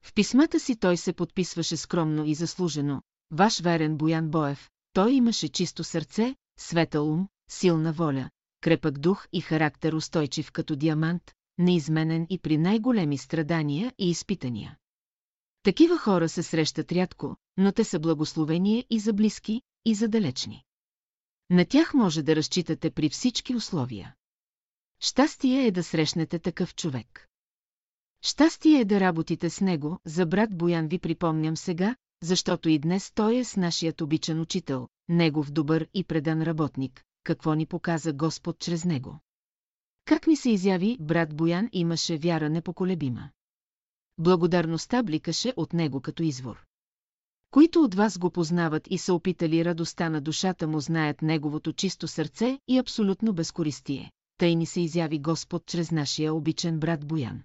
В писмата си той се подписваше скромно и заслужено. Ваш верен Боян Боев, той имаше чисто сърце, светъл ум, силна воля, крепък дух и характер устойчив като диамант, неизменен и при най-големи страдания и изпитания. Такива хора се срещат рядко, но те са благословение и за близки, и за далечни. На тях може да разчитате при всички условия. Щастие е да срещнете такъв човек. Щастие е да работите с него, за брат Боян ви припомням сега, защото и днес той е с нашият обичан учител, негов добър и предан работник, какво ни показа Господ чрез него. Как ми се изяви, брат Боян имаше вяра непоколебима. Благодарността бликаше от него като извор. Които от вас го познават и са опитали радостта на душата му знаят неговото чисто сърце и абсолютно безкористие. Тъй ни се изяви Господ чрез нашия обичен брат Боян.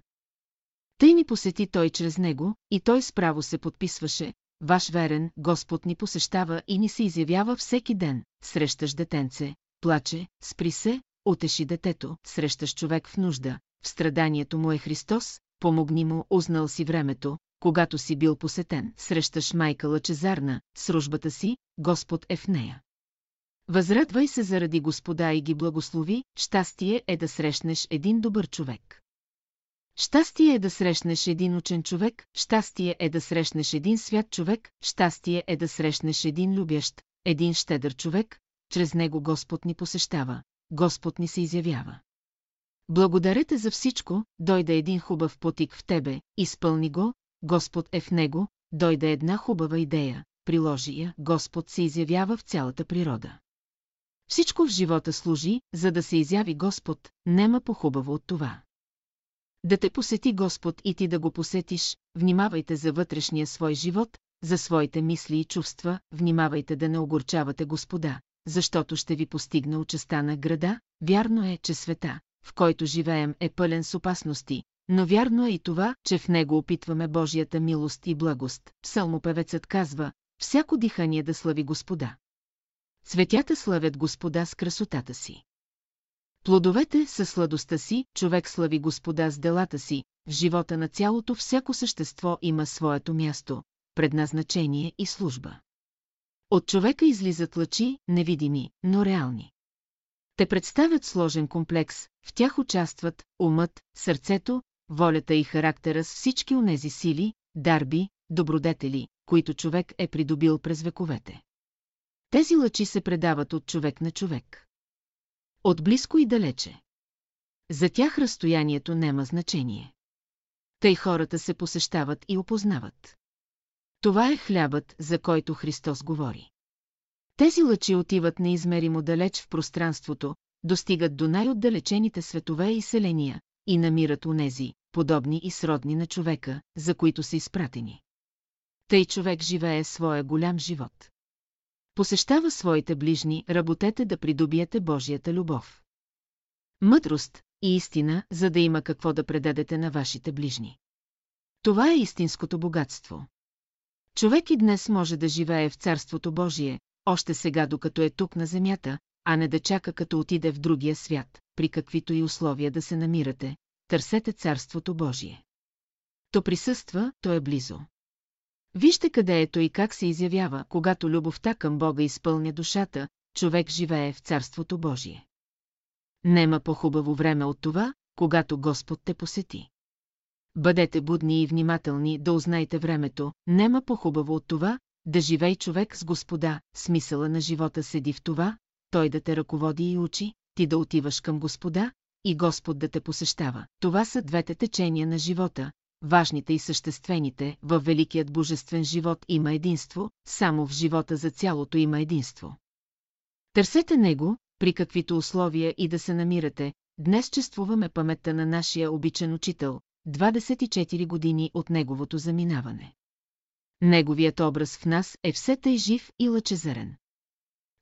Тъй ни посети той чрез него, и той справо се подписваше, Ваш верен Господ ни посещава и ни се изявява всеки ден, срещаш детенце, плаче, спри се, утеши детето, срещаш човек в нужда, в страданието му е Христос, помогни му, узнал си времето, когато си бил посетен, срещаш майка лъчезарна, с ружбата си, Господ е в нея. Възрадвай се заради Господа и ги благослови, щастие е да срещнеш един добър човек. Щастие е да срещнеш един учен човек, щастие е да срещнеш един свят човек, щастие е да срещнеш един любящ, един щедър човек, чрез него Господ ни посещава, Господ ни се изявява. Благодаря те за всичко, дойде един хубав потик в тебе, изпълни го, Господ е в него, дойде една хубава идея, приложи я, Господ се изявява в цялата природа. Всичко в живота служи, за да се изяви Господ, нема по-хубаво от това. Да те посети Господ и ти да го посетиш, внимавайте за вътрешния свой живот, за своите мисли и чувства, внимавайте да не огорчавате Господа, защото ще ви постигне участа на града, вярно е, че света, в който живеем е пълен с опасности, но вярно е и това, че в него опитваме Божията милост и благост. Псалмопевецът казва, всяко дихание да слави Господа. Цветята славят Господа с красотата си. Плодовете със сладостта си, човек слави Господа с делата си, в живота на цялото всяко същество има своето място, предназначение и служба. От човека излизат лъчи, невидими, но реални. Те представят сложен комплекс, в тях участват умът, сърцето, волята и характера с всички онези сили, дарби, добродетели, които човек е придобил през вековете. Тези лъчи се предават от човек на човек. От близко и далече. За тях разстоянието няма значение. Тъй хората се посещават и опознават. Това е хлябът, за който Христос говори. Тези лъчи отиват неизмеримо далеч в пространството, достигат до най-отдалечените светове и селения, и намират унези, подобни и сродни на човека, за които са изпратени. Тъй човек живее своя голям живот. Посещава своите ближни, работете да придобиете Божията любов. Мъдрост и истина, за да има какво да предадете на вашите ближни. Това е истинското богатство. Човек и днес може да живее в Царството Божие, още сега докато е тук на земята, а не да чака като отиде в другия свят, при каквито и условия да се намирате, търсете Царството Божие. То присъства, то е близо. Вижте къде ето и как се изявява, когато любовта към Бога изпълня душата, човек живее в Царството Божие. Нема по-хубаво време от това, когато Господ те посети. Бъдете будни и внимателни да узнайте времето, нема по-хубаво от това, да живей човек с Господа, смисъла на живота седи в това, той да те ръководи и учи, ти да отиваш към Господа, и Господ да те посещава. Това са двете течения на живота, важните и съществените, във великият божествен живот има единство, само в живота за цялото има единство. Търсете него, при каквито условия и да се намирате, днес чествуваме паметта на нашия обичен учител, 24 години от неговото заминаване. Неговият образ в нас е все тъй жив и лъчезарен.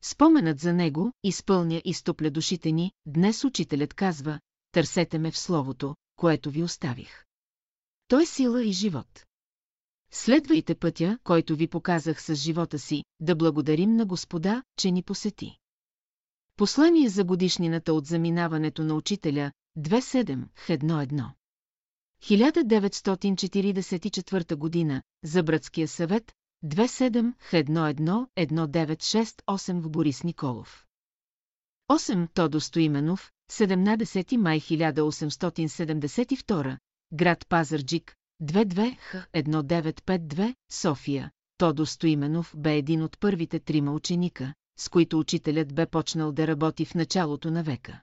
Споменът за него изпълня и стопля душите ни, днес учителят казва, търсете ме в словото, което ви оставих. Той е сила и живот. Следвайте пътя, който ви показах с живота си, да благодарим на Господа, че ни посети. Послание за годишнината от заминаването на учителя 27 1 1944 година за Братския съвет 27 1 1968 в Борис Николов. 8 Тодо Стоименов, 17 май 1872, град Пазарджик, 22 Х 1952, София. Тодо Стоименов бе един от първите трима ученика, с които учителят бе почнал да работи в началото на века.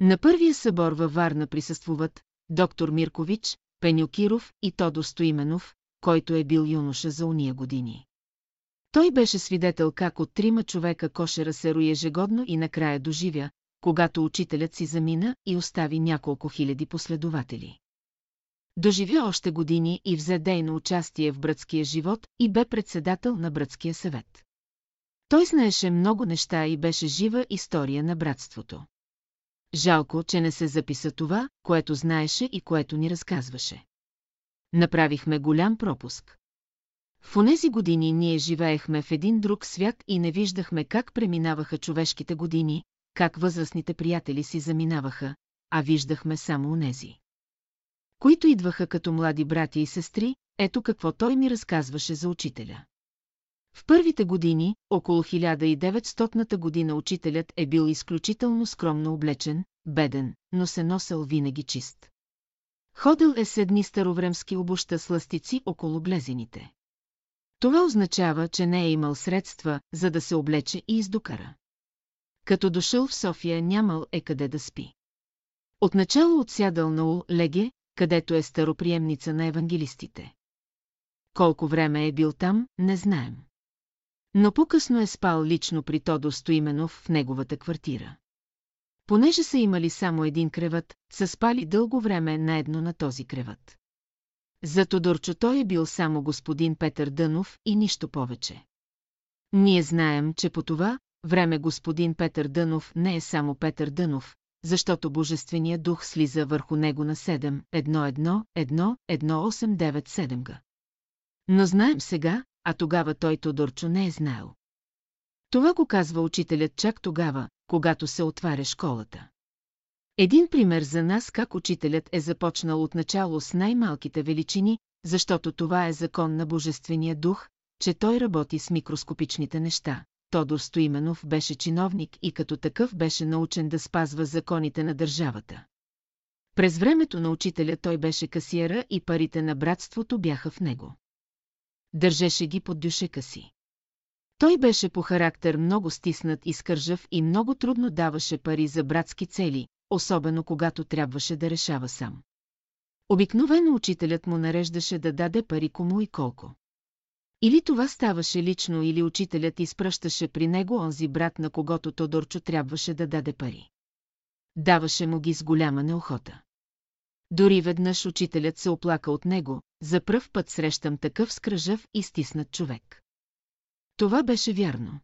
На първия събор във Варна присъствуват доктор Миркович, Пенюкиров и Тодо Стоименов, който е бил юноша за уния години. Той беше свидетел как от трима човека кошера се рои ежегодно и накрая доживя, когато учителят си замина и остави няколко хиляди последователи. Доживя още години и взе дейно участие в братския живот и бе председател на братския съвет. Той знаеше много неща и беше жива история на братството. Жалко, че не се записа това, което знаеше и което ни разказваше. Направихме голям пропуск. В онези години ние живеехме в един друг свят и не виждахме как преминаваха човешките години, как възрастните приятели си заминаваха, а виждахме само онези. Които идваха като млади брати и сестри, ето какво той ми разказваше за учителя. В първите години, около 1900-та година учителят е бил изключително скромно облечен, беден, но се носел винаги чист. Ходил е с едни старовремски обуща с ластици около блезините. Това означава, че не е имал средства, за да се облече и издокара. Като дошъл в София нямал е къде да спи. Отначало отсядал на Ул Леге, където е староприемница на евангелистите. Колко време е бил там, не знаем. Но по-късно е спал лично при Тодор Стоименов в неговата квартира. Понеже са имали само един креват, са спали дълго време наедно на този креват. За Тодорчо той е бил само господин Петър Дънов и нищо повече. Ние знаем, че по това време господин Петър Дънов не е само Петър Дънов, защото Божественият дух слиза върху него на 7, 1, 1, 1, 1, га. Но знаем сега, а тогава той Тодорчо не е знаел. Това го казва учителят чак тогава, когато се отваря школата. Един пример за нас как учителят е започнал отначало с най-малките величини, защото това е закон на Божествения дух, че той работи с микроскопичните неща. Тодор Стоименов беше чиновник и като такъв беше научен да спазва законите на държавата. През времето на учителя той беше касиера и парите на братството бяха в него. Държеше ги под дюшека си. Той беше по характер много стиснат и скържав и много трудно даваше пари за братски цели, особено когато трябваше да решава сам. Обикновено учителят му нареждаше да даде пари кому и колко. Или това ставаше лично, или учителят изпръщаше при него онзи брат, на когото Тодорчо трябваше да даде пари. Даваше му ги с голяма неохота. Дори веднъж учителят се оплака от него, за пръв път срещам такъв скръжав и стиснат човек. Това беше вярно.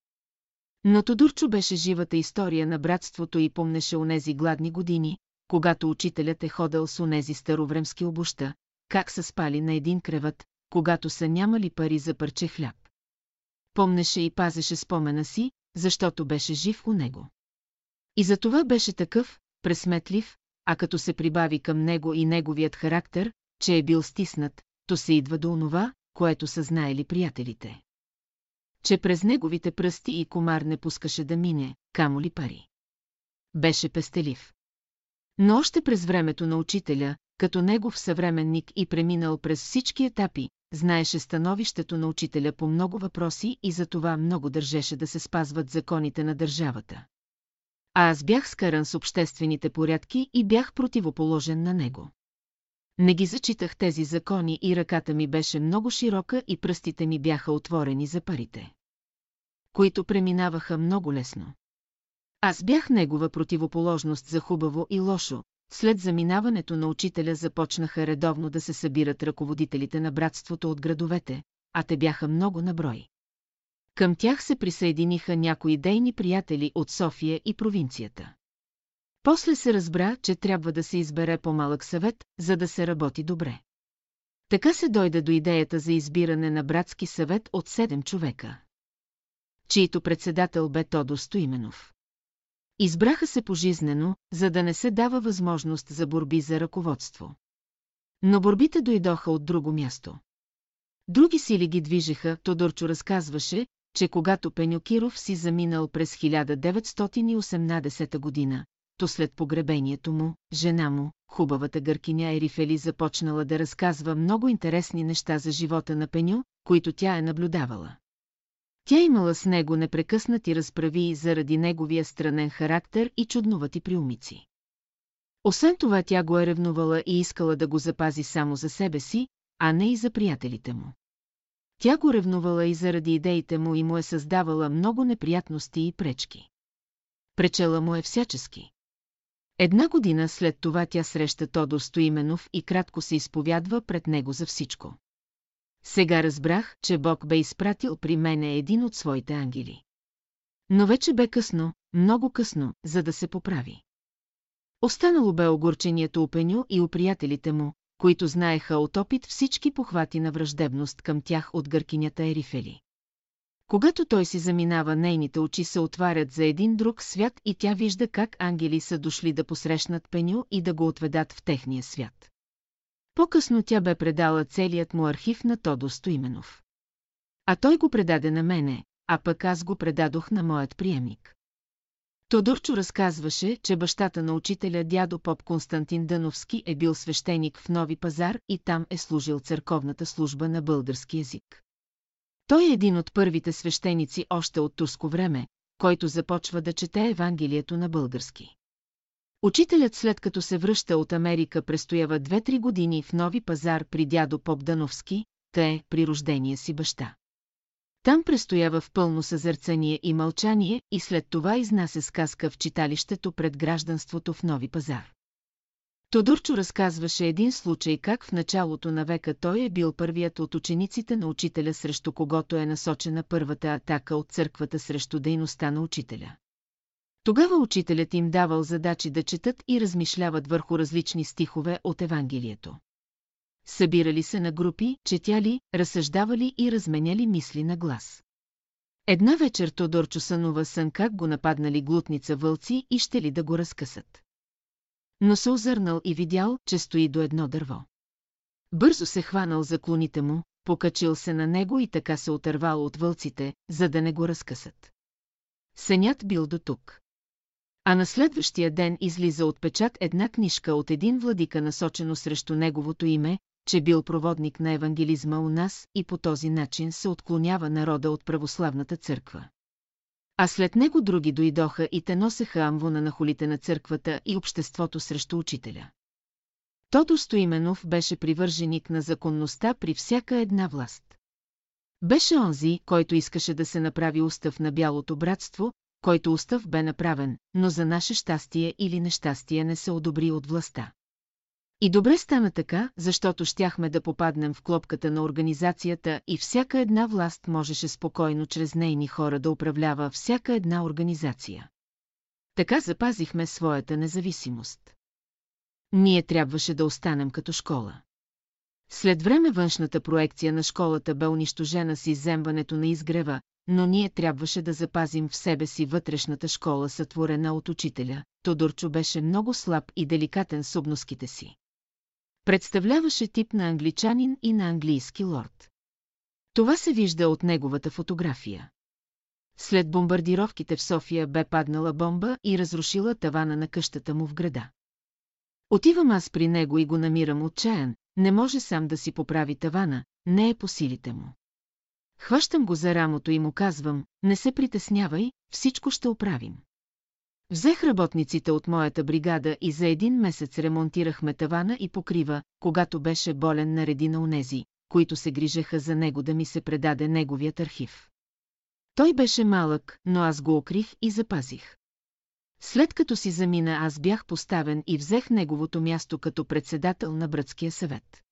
Но Тодорчо беше живата история на братството и помнеше онези гладни години, когато учителят е ходил с онези старовремски обуща, как са спали на един креват, когато са нямали пари за парче хляб. Помнеше и пазеше спомена си, защото беше жив у него. И за това беше такъв, пресметлив, а като се прибави към него и неговият характер, че е бил стиснат, то се идва до онова, което са знаели приятелите че през неговите пръсти и комар не пускаше да мине, камо ли пари. Беше пестелив. Но още през времето на учителя, като негов съвременник и преминал през всички етапи, знаеше становището на учителя по много въпроси и за това много държеше да се спазват законите на държавата. А аз бях скаран с обществените порядки и бях противоположен на него. Не ги зачитах тези закони и ръката ми беше много широка и пръстите ми бяха отворени за парите които преминаваха много лесно. Аз бях негова противоположност за хубаво и лошо. След заминаването на учителя започнаха редовно да се събират ръководителите на братството от градовете, а те бяха много наброй. Към тях се присъединиха някои дейни приятели от София и провинцията. После се разбра, че трябва да се избере по-малък съвет, за да се работи добре. Така се дойде до идеята за избиране на братски съвет от седем човека чието председател бе Тодор Стоименов. Избраха се пожизнено, за да не се дава възможност за борби за ръководство. Но борбите дойдоха от друго място. Други сили ги движеха, Тодорчо разказваше, че когато Пенюкиров си заминал през 1918 година, то след погребението му, жена му, хубавата гъркиня Ерифели започнала да разказва много интересни неща за живота на Пеню, които тя е наблюдавала. Тя имала с него непрекъснати разправи заради неговия странен характер и чудновати приумици. Освен това тя го е ревнувала и искала да го запази само за себе си, а не и за приятелите му. Тя го ревнувала и заради идеите му и му е създавала много неприятности и пречки. Пречела му е всячески. Една година след това тя среща Тодор Стоименов и кратко се изповядва пред него за всичко. Сега разбрах, че Бог бе изпратил при мене един от своите ангели. Но вече бе късно, много късно, за да се поправи. Останало бе огорчението у Пеню и у приятелите му, които знаеха от опит всички похвати на враждебност към тях от гъркинята Ерифели. Когато той си заминава, нейните очи се отварят за един друг свят и тя вижда как ангели са дошли да посрещнат Пеню и да го отведат в техния свят. По-късно тя бе предала целият му архив на Тодо Стоименов. А той го предаде на мене, а пък аз го предадох на моят приемник. Тодорчо разказваше, че бащата на учителя дядо поп Константин Дановски е бил свещеник в Нови пазар и там е служил църковната служба на български язик. Той е един от първите свещеници още от турско време, който започва да чете Евангелието на български. Учителят след като се връща от Америка престоява 2-3 години в Нови пазар при дядо Поп Дановски, те при рождения си баща. Там престоява в пълно съзърцание и мълчание и след това изнася сказка в читалището пред гражданството в Нови пазар. Тодорчо разказваше един случай как в началото на века той е бил първият от учениците на учителя срещу когото е насочена първата атака от църквата срещу дейността на учителя. Тогава учителят им давал задачи да четат и размишляват върху различни стихове от Евангелието. Събирали се на групи, четяли, разсъждавали и разменяли мисли на глас. Една вечер Тодорчо сънува сън как го нападнали глутница вълци и ще ли да го разкъсат но се озърнал и видял, че стои до едно дърво. Бързо се хванал за клоните му, покачил се на него и така се отървал от вълците, за да не го разкъсат. Сънят бил до тук. А на следващия ден излиза от печат една книжка от един владика насочено срещу неговото име, че бил проводник на евангелизма у нас и по този начин се отклонява народа от православната църква. А след него други дойдоха и те носеха амвона на холите на църквата и обществото срещу учителя. Тодор Стоименов беше привърженик на законността при всяка една власт. Беше онзи, който искаше да се направи устав на Бялото братство, който устав бе направен, но за наше щастие или нещастие не се одобри от властта. И добре стана така, защото щяхме да попаднем в клопката на организацията и всяка една власт можеше спокойно чрез нейни хора да управлява всяка една организация. Така запазихме своята независимост. Ние трябваше да останем като школа. След време външната проекция на школата бе унищожена с изземването на изгрева, но ние трябваше да запазим в себе си вътрешната школа, сътворена от учителя. Тодорчо беше много слаб и деликатен с обноските си. Представляваше тип на англичанин и на английски лорд. Това се вижда от неговата фотография. След бомбардировките в София бе паднала бомба и разрушила тавана на къщата му в града. Отивам аз при него и го намирам отчаян, не може сам да си поправи тавана, не е по силите му. Хващам го за рамото и му казвам, не се притеснявай, всичко ще оправим. Взех работниците от моята бригада и за един месец ремонтирахме тавана и покрива, когато беше болен нареди на унези, които се грижеха за него да ми се предаде неговият архив. Той беше малък, но аз го окрих и запазих. След като си замина аз бях поставен и взех неговото място като председател на Братския съвет.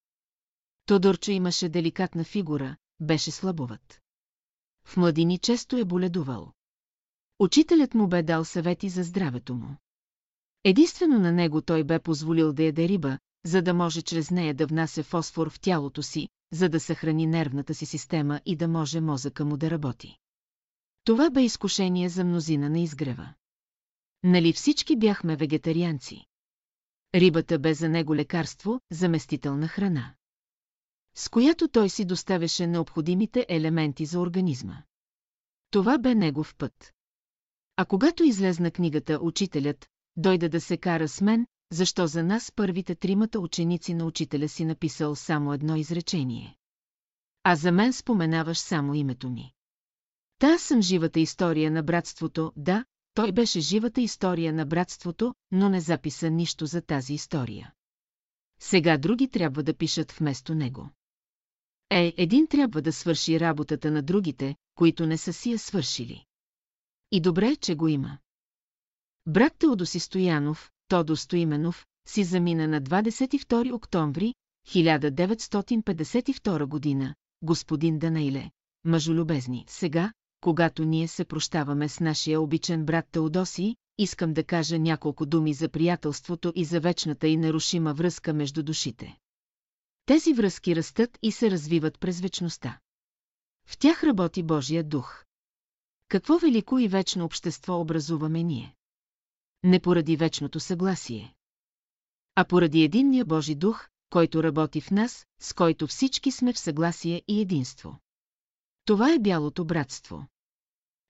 Тодорчо имаше деликатна фигура, беше слабоват. В младини често е боледувал. Учителят му бе дал съвети за здравето му. Единствено на него той бе позволил да яде риба, за да може чрез нея да внася фосфор в тялото си, за да съхрани нервната си система и да може мозъка му да работи. Това бе изкушение за мнозина на изгрева. Нали всички бяхме вегетарианци? Рибата бе за него лекарство, заместителна храна. С която той си доставяше необходимите елементи за организма. Това бе негов път. А когато излезна книгата «Учителят», дойде да се кара с мен, защо за нас първите тримата ученици на учителя си написал само едно изречение. А за мен споменаваш само името ми. Та съм живата история на братството, да, той беше живата история на братството, но не записа нищо за тази история. Сега други трябва да пишат вместо него. Е, един трябва да свърши работата на другите, които не са си я свършили. И добре, че го има. Брат Теодоси Стоянов, Тодо Стоименов, си замина на 22 октомври 1952 година, господин Данаиле, мъжолюбезни. Сега, когато ние се прощаваме с нашия обичен брат Теодоси, искам да кажа няколко думи за приятелството и за вечната и нарушима връзка между душите. Тези връзки растат и се развиват през вечността. В тях работи Божия дух. Какво велико и вечно общество образуваме ние? Не поради вечното съгласие, а поради единния Божи дух, който работи в нас, с който всички сме в съгласие и единство. Това е бялото братство.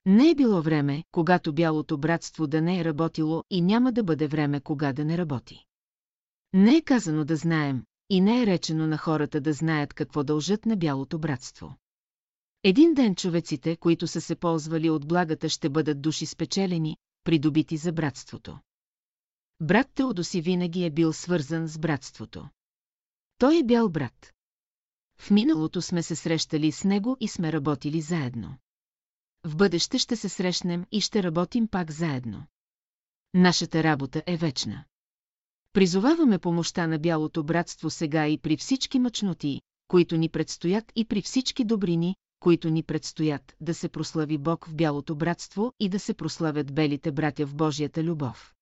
Не е било време, когато бялото братство да не е работило и няма да бъде време, кога да не работи. Не е казано да знаем, и не е речено на хората да знаят какво дължат на бялото братство. Един ден човеците, които са се ползвали от благата, ще бъдат души спечелени, придобити за братството. Брат Теодоси винаги е бил свързан с братството. Той е бял брат. В миналото сме се срещали с него и сме работили заедно. В бъдеще ще се срещнем и ще работим пак заедно. Нашата работа е вечна. Призоваваме помощта на бялото братство сега и при всички мъчноти, които ни предстоят и при всички добрини, които ни предстоят, да се прослави Бог в бялото братство и да се прославят белите братя в Божията любов.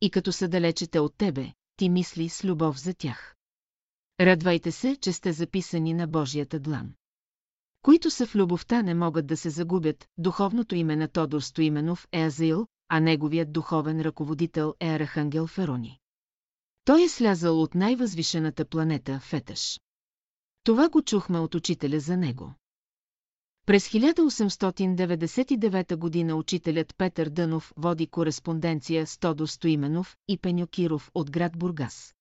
И като са далечете от тебе, ти мисли с любов за тях. Радвайте се, че сте записани на Божията длан. Които са в любовта не могат да се загубят, духовното име на Тодор Стоименов е Азаил, а неговият духовен ръководител е Арахангел Ферони. Той е слязал от най-възвишената планета Фетъш. Това го чухме от учителя за него. През 1899 година учителят Петър Дънов води кореспонденция с Тодо Стоименов и Пеню Киров от град Бургас.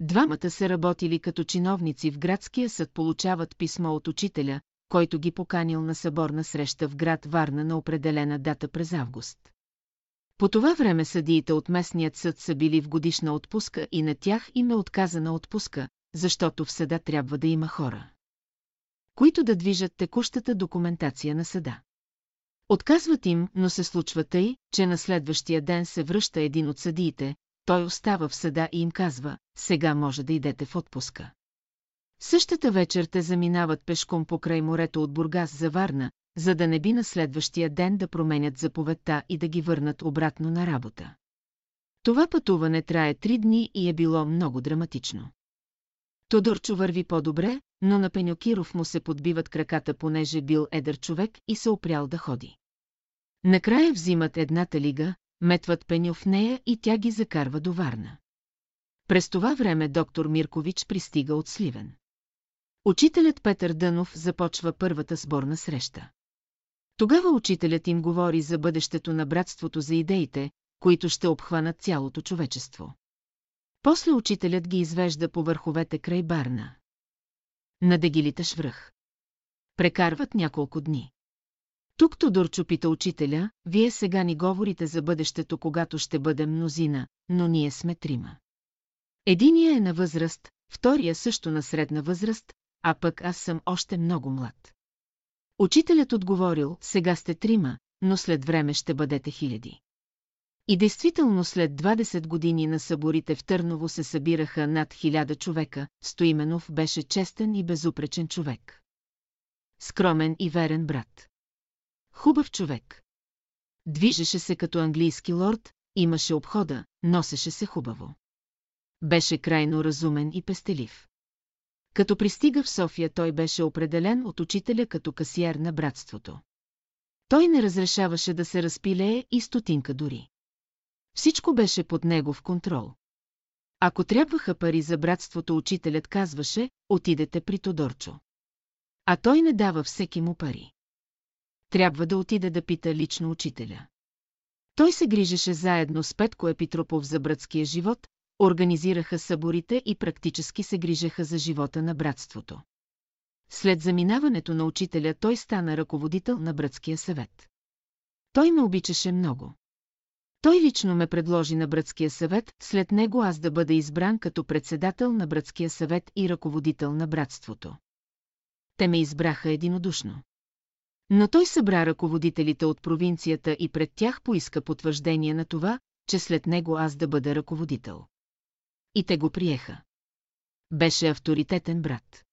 Двамата са работили като чиновници в градския съд получават писмо от учителя, който ги поканил на съборна среща в град Варна на определена дата през август. По това време съдиите от местният съд са били в годишна отпуска и на тях им е отказана отпуска, защото в съда трябва да има хора които да движат текущата документация на съда. Отказват им, но се случва тъй, че на следващия ден се връща един от съдиите, той остава в съда и им казва, сега може да идете в отпуска. Същата вечер те заминават пешком покрай морето от Бургас за Варна, за да не би на следващия ден да променят заповедта и да ги върнат обратно на работа. Това пътуване трае три дни и е било много драматично. Тодорчо върви по-добре, но на Пенюкиров му се подбиват краката, понеже бил едър човек и се опрял да ходи. Накрая взимат едната лига, метват Пеню в нея и тя ги закарва до Варна. През това време доктор Миркович пристига от Сливен. Учителят Петър Дънов започва първата сборна среща. Тогава учителят им говори за бъдещето на братството за идеите, които ще обхванат цялото човечество. После учителят ги извежда по върховете край Барна. На дегилите швръх. Прекарват няколко дни. Тук Тодорчо пита учителя, вие сега ни говорите за бъдещето, когато ще бъдем мнозина, но ние сме трима. Единия е на възраст, втория също на средна възраст, а пък аз съм още много млад. Учителят отговорил, сега сте трима, но след време ще бъдете хиляди. И действително след 20 години на съборите в Търново се събираха над хиляда човека, Стоименов беше честен и безупречен човек. Скромен и верен брат. Хубав човек. Движеше се като английски лорд, имаше обхода, носеше се хубаво. Беше крайно разумен и пестелив. Като пристига в София той беше определен от учителя като касиер на братството. Той не разрешаваше да се разпилее и стотинка дори. Всичко беше под негов контрол. Ако трябваха пари за братството, учителят казваше, отидете при Тодорчо. А той не дава всеки му пари. Трябва да отиде да пита лично учителя. Той се грижеше заедно с Петко Епитропов за братския живот, организираха съборите и практически се грижаха за живота на братството. След заминаването на учителя той стана ръководител на братския съвет. Той ме обичаше много. Той лично ме предложи на Братския съвет, след него аз да бъда избран като председател на Братския съвет и ръководител на братството. Те ме избраха единодушно. Но той събра ръководителите от провинцията и пред тях поиска потвърждение на това, че след него аз да бъда ръководител. И те го приеха. Беше авторитетен брат.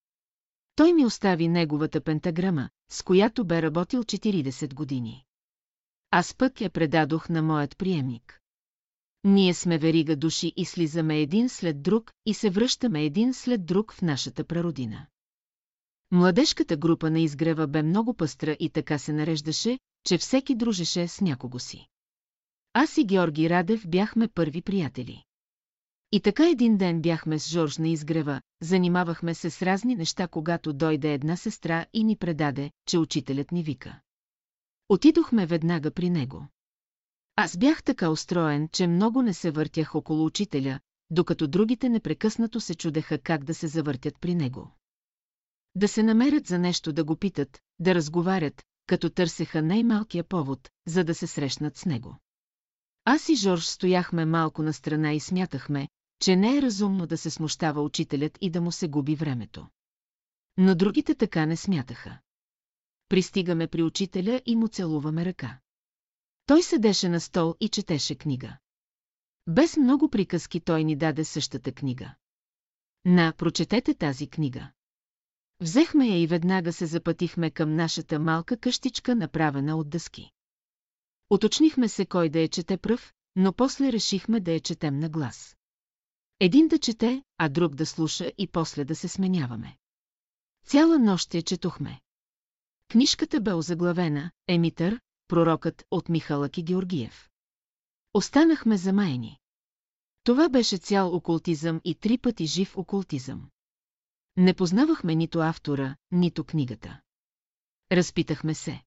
Той ми остави неговата пентаграма, с която бе работил 40 години. Аз пък я предадох на моят приемник. Ние сме верига души и слизаме един след друг и се връщаме един след друг в нашата прародина. Младежката група на изгрева бе много пъстра и така се нареждаше, че всеки дружеше с някого си. Аз и Георги Радев бяхме първи приятели. И така един ден бяхме с Жорж на изгрева, занимавахме се с разни неща, когато дойде една сестра и ни предаде, че учителят ни вика. Отидохме веднага при него. Аз бях така устроен, че много не се въртях около учителя, докато другите непрекъснато се чудеха как да се завъртят при него. Да се намерят за нещо да го питат, да разговарят, като търсеха най-малкия повод, за да се срещнат с него. Аз и Жорж стояхме малко на страна и смятахме, че не е разумно да се смущава учителят и да му се губи времето. Но другите така не смятаха. Пристигаме при учителя и му целуваме ръка. Той седеше на стол и четеше книга. Без много приказки той ни даде същата книга. На, прочетете тази книга. Взехме я и веднага се запътихме към нашата малка къщичка, направена от дъски. Уточнихме се кой да я чете пръв, но после решихме да я четем на глас. Един да чете, а друг да слуша и после да се сменяваме. Цяла нощ я четохме. Книжката бе озаглавена «Емитър, пророкът от Михалъки Георгиев». Останахме замаяни. Това беше цял окултизъм и три пъти жив окултизъм. Не познавахме нито автора, нито книгата. Разпитахме се.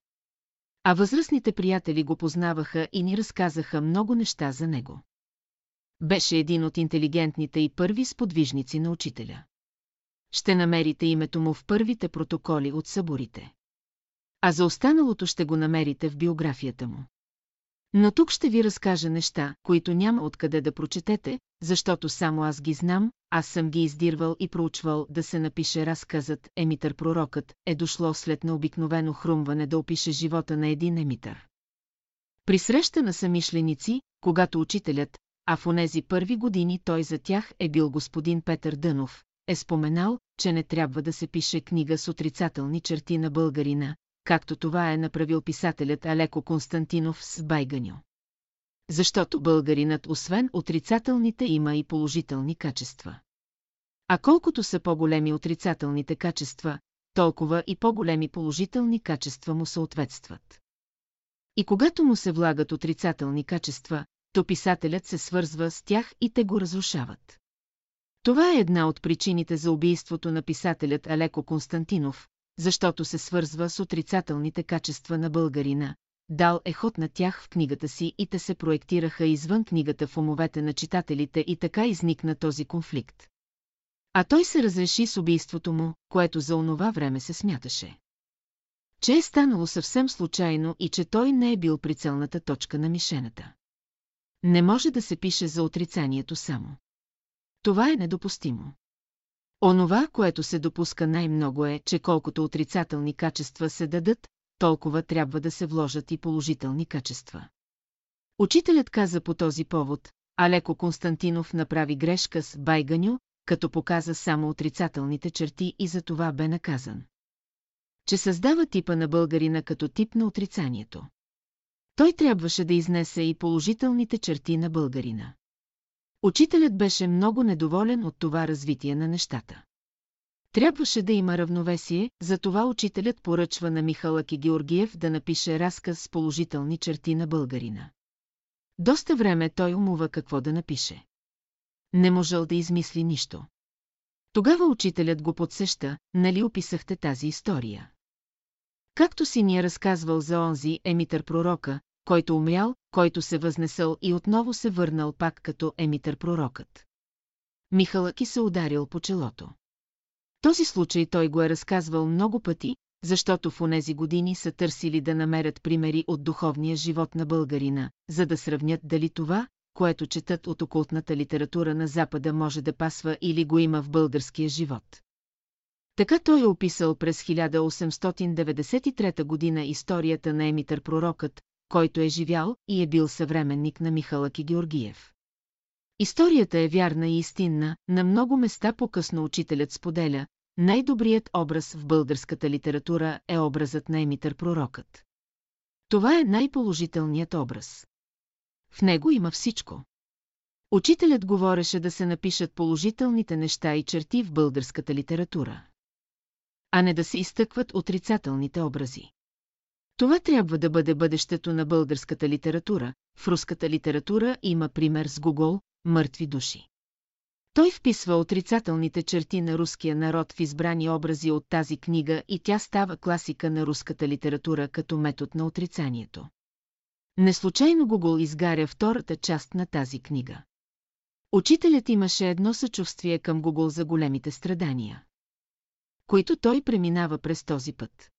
А възрастните приятели го познаваха и ни разказаха много неща за него. Беше един от интелигентните и първи сподвижници на учителя. Ще намерите името му в първите протоколи от съборите. А за останалото ще го намерите в биографията му. Но тук ще ви разкажа неща, които няма откъде да прочетете, защото само аз ги знам, аз съм ги издирвал и проучвал да се напише разказът «Емитър пророкът» е дошло след на обикновено хрумване да опише живота на един емитър. При среща на самишленици, когато учителят, а в онези първи години той за тях е бил господин Петър Дънов, е споменал, че не трябва да се пише книга с отрицателни черти на българина, както това е направил писателят Алеко Константинов с Байганю. Защото българинът освен отрицателните има и положителни качества. А колкото са по-големи отрицателните качества, толкова и по-големи положителни качества му съответстват. И когато му се влагат отрицателни качества, то писателят се свързва с тях и те го разрушават. Това е една от причините за убийството на писателят Алеко Константинов, защото се свързва с отрицателните качества на българина. Дал е ход на тях в книгата си и те се проектираха извън книгата в умовете на читателите и така изникна този конфликт. А той се разреши с убийството му, което за онова време се смяташе. Че е станало съвсем случайно и че той не е бил прицелната точка на мишената. Не може да се пише за отрицанието само. Това е недопустимо. Онова, което се допуска най-много е, че колкото отрицателни качества се дадат, толкова трябва да се вложат и положителни качества. Учителят каза по този повод, а Леко Константинов направи грешка с Байганю, като показа само отрицателните черти и за това бе наказан. Че създава типа на българина като тип на отрицанието. Той трябваше да изнесе и положителните черти на българина. Учителят беше много недоволен от това развитие на нещата. Трябваше да има равновесие, затова учителят поръчва на Михалък Георгиев да напише разказ с положителни черти на българина. Доста време той умува какво да напише. Не можел да измисли нищо. Тогава учителят го подсеща, нали описахте тази история. Както си ни е разказвал за онзи емитър пророка, който умрял, който се възнесъл и отново се върнал пак като емитър пророкът. Михалъки се ударил по челото. Този случай той го е разказвал много пъти, защото в онези години са търсили да намерят примери от духовния живот на българина, за да сравнят дали това, което четат от окултната литература на Запада може да пасва или го има в българския живот. Така той е описал през 1893 година историята на Емитър пророкът, който е живял и е бил съвременник на Михалък и Георгиев. Историята е вярна и истинна, на много места по-късно учителят споделя, най-добрият образ в българската литература е образът на Емитър пророкът. Това е най-положителният образ. В него има всичко. Учителят говореше да се напишат положителните неща и черти в българската литература. А не да се изтъкват отрицателните образи. Това трябва да бъде бъдещето на българската литература. В руската литература има пример с Гогол «Мъртви души». Той вписва отрицателните черти на руския народ в избрани образи от тази книга и тя става класика на руската литература като метод на отрицанието. Неслучайно Гогол изгаря втората част на тази книга. Учителят имаше едно съчувствие към Гогол за големите страдания, които той преминава през този път.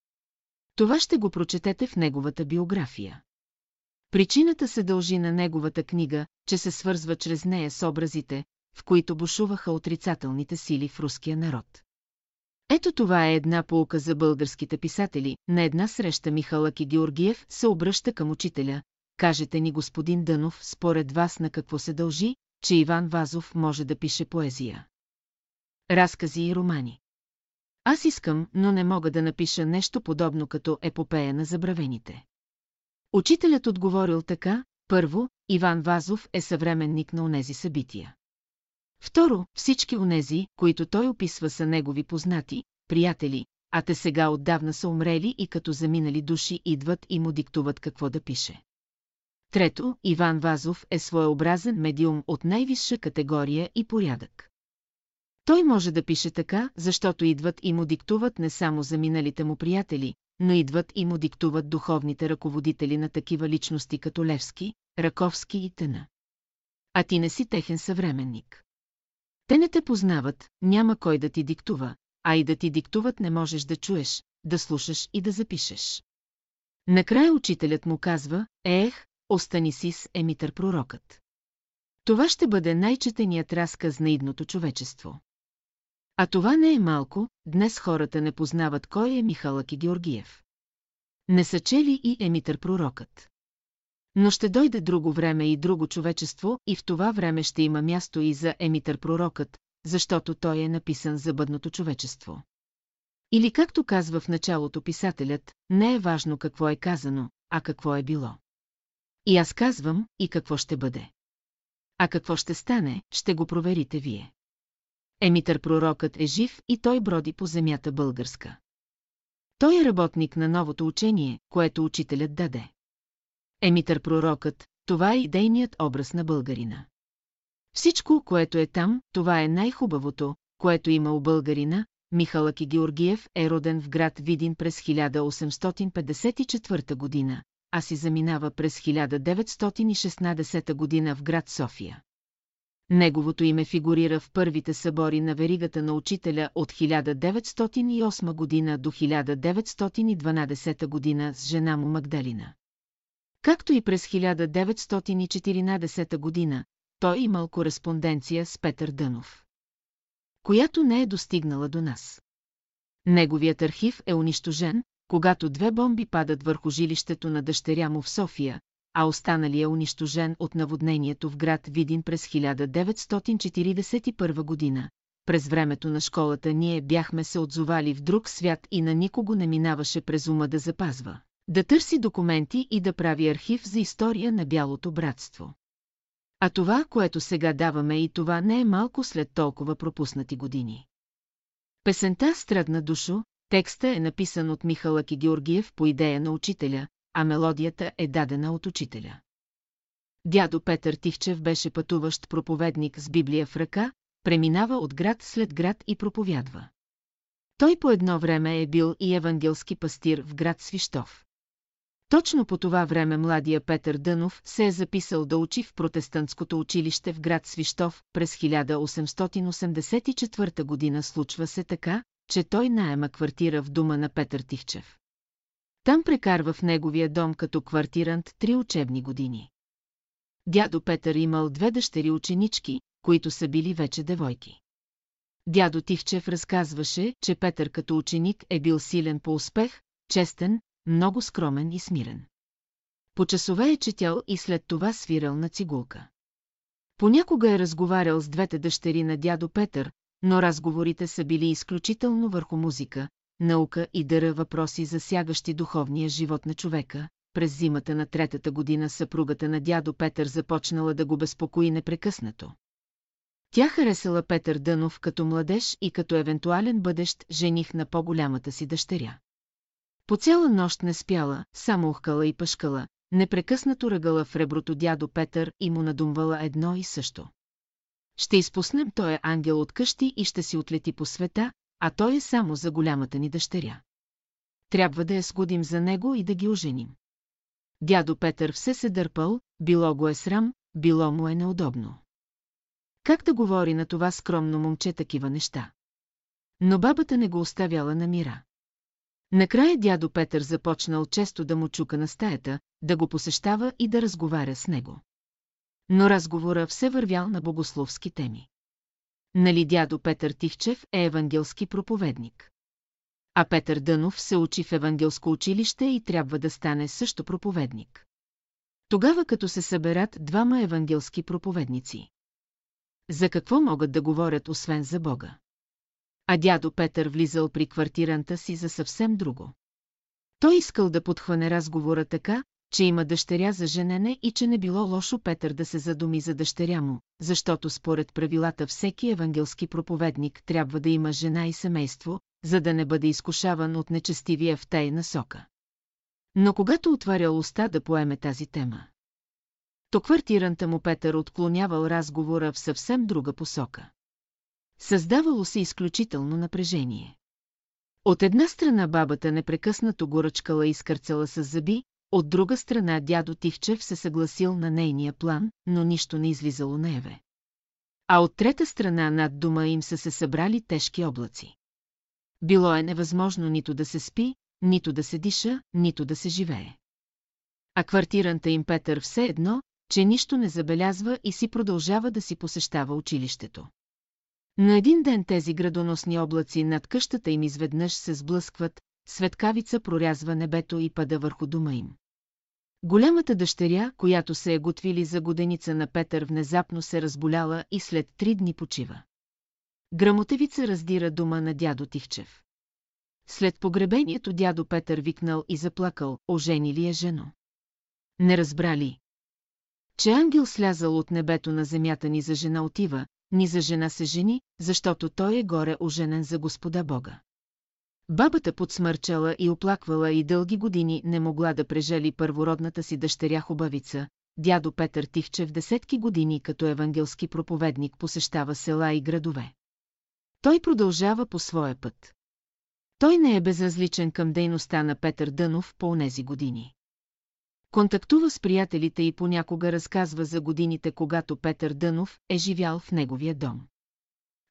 Това ще го прочетете в неговата биография. Причината се дължи на неговата книга, че се свързва чрез нея с образите, в които бушуваха отрицателните сили в руския народ. Ето това е една полука за българските писатели. На една среща Михалък и Георгиев се обръща към учителя. Кажете ни, господин Дънов, според вас на какво се дължи, че Иван Вазов може да пише поезия. Разкази и романи. Аз искам, но не мога да напиша нещо подобно като епопея на забравените. Учителят отговорил така, първо, Иван Вазов е съвременник на онези събития. Второ, всички онези, които той описва са негови познати, приятели, а те сега отдавна са умрели и като заминали души идват и му диктуват какво да пише. Трето, Иван Вазов е своеобразен медиум от най-висша категория и порядък. Той може да пише така, защото идват и му диктуват не само заминалите му приятели, но идват и му диктуват духовните ръководители на такива личности като Левски, Раковски и т.н. А ти не си техен съвременник. Те не те познават, няма кой да ти диктува, а и да ти диктуват не можеш да чуеш, да слушаш и да запишеш. Накрая учителят му казва, ех, остани си с Емитър пророкът. Това ще бъде най-четеният разказ на идното човечество. А това не е малко, днес хората не познават кой е Михалък и Георгиев. Не са чели и Емитър пророкът. Но ще дойде друго време и друго човечество и в това време ще има място и за Емитър пророкът, защото той е написан за бъдното човечество. Или както казва в началото писателят, не е важно какво е казано, а какво е било. И аз казвам, и какво ще бъде. А какво ще стане, ще го проверите вие. Емитър пророкът е жив и той броди по земята българска. Той е работник на новото учение, което учителят даде. Емитър пророкът, това е идейният образ на българина. Всичко, което е там, това е най-хубавото, което има у българина. Михалък и Георгиев е роден в град Видин през 1854 година, а си заминава през 1916 година в град София. Неговото име фигурира в първите събори на веригата на учителя от 1908 година до 1912 година с жена му Магдалина. Както и през 1914 година, той имал кореспонденция с Петър Дънов, която не е достигнала до нас. Неговият архив е унищожен, когато две бомби падат върху жилището на дъщеря му в София, а останали е унищожен от наводнението в град Видин през 1941 година. През времето на школата ние бяхме се отзовали в друг свят и на никого не минаваше през ума да запазва, да търси документи и да прави архив за история на Бялото братство. А това, което сега даваме и това не е малко след толкова пропуснати години. Песента «Страдна душо», текста е написан от Михалък и Георгиев по идея на учителя, а мелодията е дадена от учителя. Дядо Петър Тивчев беше пътуващ проповедник с Библия в ръка, преминава от град след град и проповядва. Той по едно време е бил и евангелски пастир в град Свищов. Точно по това време младия Петър Дънов се е записал да учи в протестантското училище в град Свищов през 1884 година случва се така, че той наема квартира в дома на Петър Тивчев. Там прекарва в неговия дом като квартирант три учебни години. Дядо Петър имал две дъщери ученички, които са били вече девойки. Дядо Тивчев разказваше, че Петър като ученик е бил силен по успех, честен, много скромен и смирен. по часове е четял и след това свирал на цигулка. Понякога е разговарял с двете дъщери на дядо Петър, но разговорите са били изключително върху музика, наука и дъра въпроси засягащи духовния живот на човека. През зимата на третата година съпругата на дядо Петър започнала да го безпокои непрекъснато. Тя харесала Петър Дънов като младеж и като евентуален бъдещ жених на по-голямата си дъщеря. По цяла нощ не спяла, само ухкала и пъшкала, непрекъснато ръгала в реброто дядо Петър и му надумвала едно и също. Ще изпуснем той ангел от къщи и ще си отлети по света, а той е само за голямата ни дъщеря. Трябва да я сгодим за него и да ги оженим. Дядо Петър все се дърпал, било го е срам, било му е неудобно. Как да говори на това скромно момче такива неща? Но бабата не го оставяла на мира. Накрая дядо Петър започнал често да му чука на стаята, да го посещава и да разговаря с него. Но разговора все вървял на богословски теми. Нали дядо Петър Тивчев е евангелски проповедник. А Петър Дънов се учи в евангелско училище и трябва да стане също проповедник. Тогава като се съберат двама евангелски проповедници. За какво могат да говорят освен за Бога? А дядо Петър влизал при квартиранта си за съвсем друго. Той искал да подхване разговора така, че има дъщеря за женене и че не било лошо Петър да се задуми за дъщеря му, защото според правилата всеки евангелски проповедник трябва да има жена и семейство, за да не бъде изкушаван от нечестивия в тая насока. Но когато отварял уста да поеме тази тема, то квартиранта му Петър отклонявал разговора в съвсем друга посока. Създавало се изключително напрежение. От една страна бабата непрекъснато го ръчкала и скърцала с зъби, от друга страна дядо Тивчев се съгласил на нейния план, но нищо не излизало наеве. А от трета страна над дома им са се събрали тежки облаци. Било е невъзможно нито да се спи, нито да се диша, нито да се живее. А квартиранта им Петър все едно, че нищо не забелязва и си продължава да си посещава училището. На един ден тези градоносни облаци над къщата им изведнъж се сблъскват, светкавица прорязва небето и пада върху дома им. Голямата дъщеря, която се е готвили за годеница на Петър, внезапно се разболяла и след три дни почива. Грамотевица раздира дома на дядо Тивчев. След погребението дядо Петър викнал и заплакал, ожени ли е жено. Не разбрали. Че ангел слязал от небето на земята ни за жена отива, ни за жена се жени, защото той е горе оженен за Господа Бога. Бабата подсмърчала и оплаквала и дълги години не могла да прежали първородната си дъщеря хубавица, дядо Петър Тихчев десетки години като евангелски проповедник посещава села и градове. Той продължава по своя път. Той не е безразличен към дейността на Петър Дънов по онези години. Контактува с приятелите и понякога разказва за годините, когато Петър Дънов е живял в неговия дом.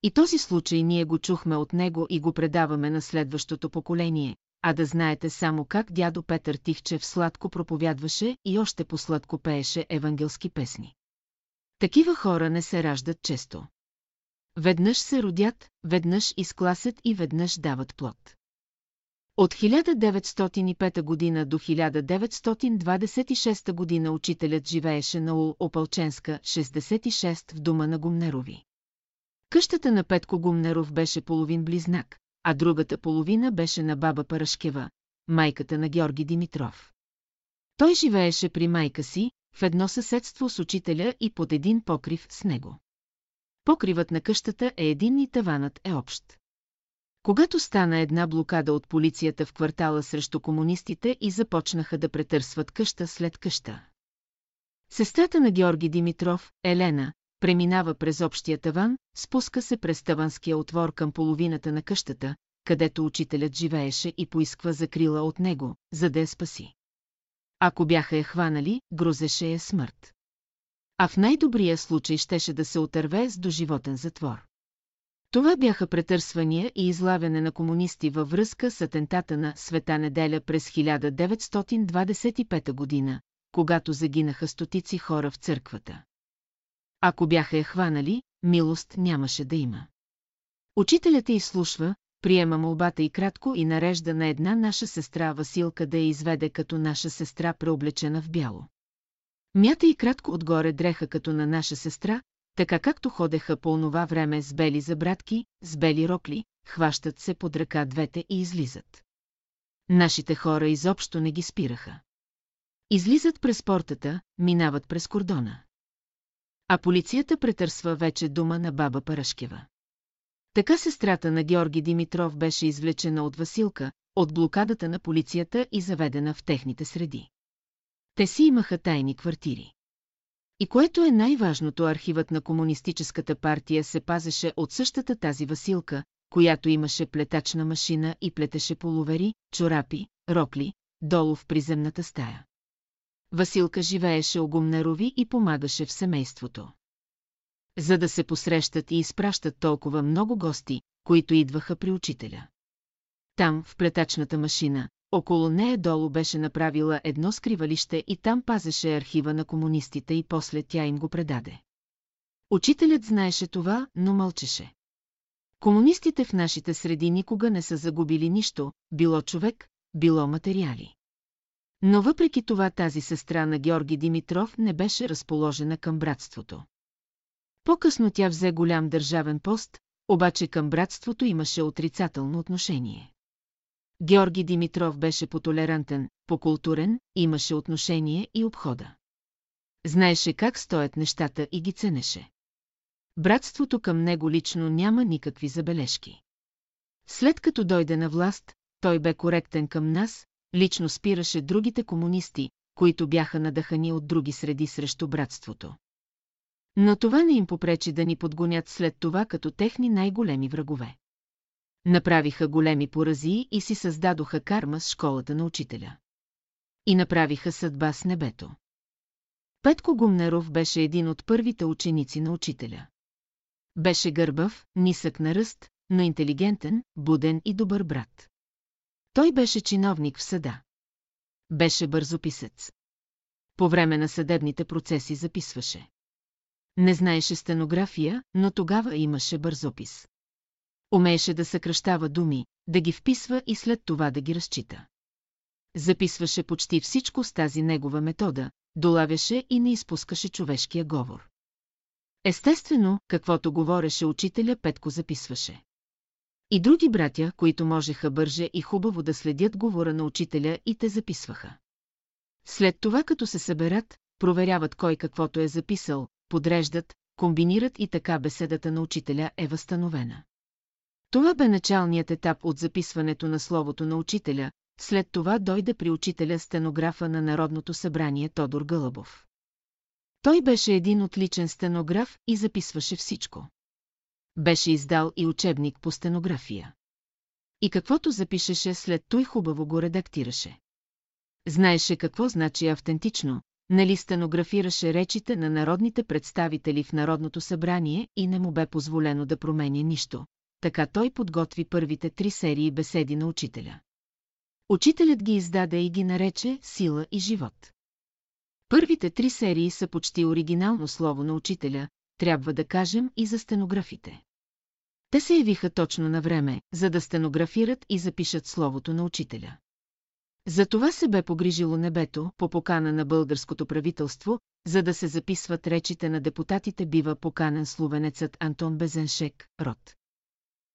И този случай ние го чухме от него и го предаваме на следващото поколение, а да знаете само как дядо Петър Тихчев сладко проповядваше и още по-сладко пееше евангелски песни. Такива хора не се раждат често. Веднъж се родят, веднъж изкласят и веднъж дават плод. От 1905 година до 1926 година учителят живееше на Ул Опалченска, 66 в дома на Гумнерови. Къщата на Петко Гумнеров беше половин близнак, а другата половина беше на баба Парашкева, майката на Георги Димитров. Той живееше при майка си, в едно съседство с учителя и под един покрив с него. Покривът на къщата е един и таванът е общ. Когато стана една блокада от полицията в квартала срещу комунистите и започнаха да претърсват къща след къща. Сестрата на Георги Димитров, Елена, преминава през общия таван, спуска се през таванския отвор към половината на къщата, където учителят живееше и поисква закрила от него, за да я спаси. Ако бяха я хванали, грозеше я смърт. А в най-добрия случай щеше да се отърве с доживотен затвор. Това бяха претърсвания и излавяне на комунисти във връзка с атентата на Света неделя през 1925 година, когато загинаха стотици хора в църквата. Ако бяха я хванали, милост нямаше да има. Учителят я изслушва, приема молбата и кратко и нарежда на една наша сестра Василка да я изведе като наша сестра преоблечена в бяло. Мята и кратко отгоре дреха като на наша сестра, така както ходеха по онова време с бели забратки, с бели рокли, хващат се под ръка двете и излизат. Нашите хора изобщо не ги спираха. Излизат през портата, минават през кордона. А полицията претърсва вече дума на баба Парашкева. Така сестрата на Георги Димитров беше извлечена от Василка, от блокадата на полицията и заведена в техните среди. Те си имаха тайни квартири. И което е най-важното, архивът на Комунистическата партия се пазеше от същата тази Василка, която имаше плетачна машина и плетеше полувери, чорапи, рокли, долу в приземната стая. Василка живееше у Гумнерови и помагаше в семейството. За да се посрещат и изпращат толкова много гости, които идваха при учителя. Там, в плетачната машина, около нея долу беше направила едно скривалище и там пазеше архива на комунистите и после тя им го предаде. Учителят знаеше това, но мълчеше. Комунистите в нашите среди никога не са загубили нищо, било човек, било материали. Но въпреки това тази сестра на Георги Димитров не беше разположена към братството. По-късно тя взе голям държавен пост, обаче към братството имаше отрицателно отношение. Георги Димитров беше потолерантен, покултурен, имаше отношение и обхода. Знаеше как стоят нещата и ги ценеше. Братството към него лично няма никакви забележки. След като дойде на власт, той бе коректен към нас, лично спираше другите комунисти, които бяха надъхани от други среди срещу братството. Но това не им попречи да ни подгонят след това като техни най-големи врагове. Направиха големи поразии и си създадоха карма с школата на учителя. И направиха съдба с небето. Петко Гумнеров беше един от първите ученици на учителя. Беше гърбав, нисък на ръст, но интелигентен, буден и добър брат. Той беше чиновник в съда. Беше бързописец. По време на съдебните процеси записваше. Не знаеше стенография, но тогава имаше бързопис. Умееше да съкръщава думи, да ги вписва и след това да ги разчита. Записваше почти всичко с тази негова метода, долавяше и не изпускаше човешкия говор. Естествено, каквото говореше учителя, Петко записваше. И други братя, които можеха бърже и хубаво да следят говора на учителя и те записваха. След това, като се съберат, проверяват кой каквото е записал, подреждат, комбинират и така беседата на учителя е възстановена. Това бе началният етап от записването на словото на учителя, след това дойде при учителя стенографа на Народното събрание Тодор Гълъбов. Той беше един отличен стенограф и записваше всичко. Беше издал и учебник по стенография. И каквото запишеше след той хубаво го редактираше. Знаеше какво значи автентично, нали стенографираше речите на народните представители в Народното събрание и не му бе позволено да променя нищо. Така той подготви първите три серии беседи на учителя. Учителят ги издаде и ги нарече «Сила и живот». Първите три серии са почти оригинално слово на учителя, трябва да кажем и за стенографите. Те се явиха точно на време, за да стенографират и запишат словото на учителя. За това се бе погрижило небето, по покана на българското правителство, за да се записват речите на депутатите бива поканен словенецът Антон Безеншек, род.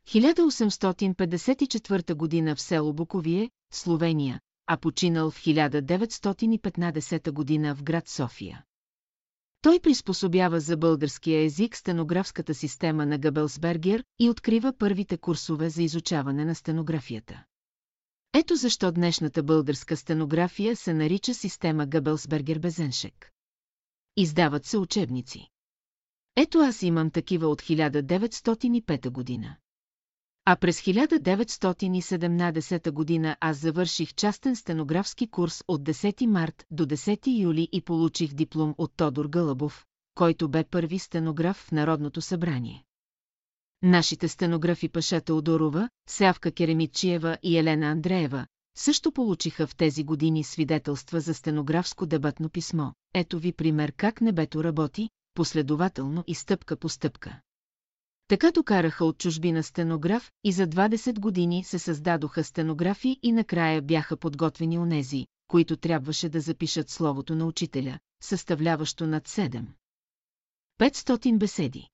1854 година в село Буковие, Словения, а починал в 1915 година в град София. Той приспособява за българския език стенографската система на Габелсбергер и открива първите курсове за изучаване на стенографията. Ето защо днешната българска стенография се нарича система Габелсбергер-Безеншек. Издават се учебници. Ето аз имам такива от 1905 година. А през 1917 година аз завърших частен стенографски курс от 10 март до 10 юли и получих диплом от Тодор Гълъбов, който бе първи стенограф в Народното събрание. Нашите стенографи Паша Теодорова, Сявка Керемитчиева и Елена Андреева също получиха в тези години свидетелства за стенографско дебатно писмо. Ето ви пример как небето работи, последователно и стъпка по стъпка. Така докараха от чужбина стенограф и за 20 години се създадоха стенографи и накрая бяха подготвени онези, които трябваше да запишат словото на учителя, съставляващо над 7. 500 беседи.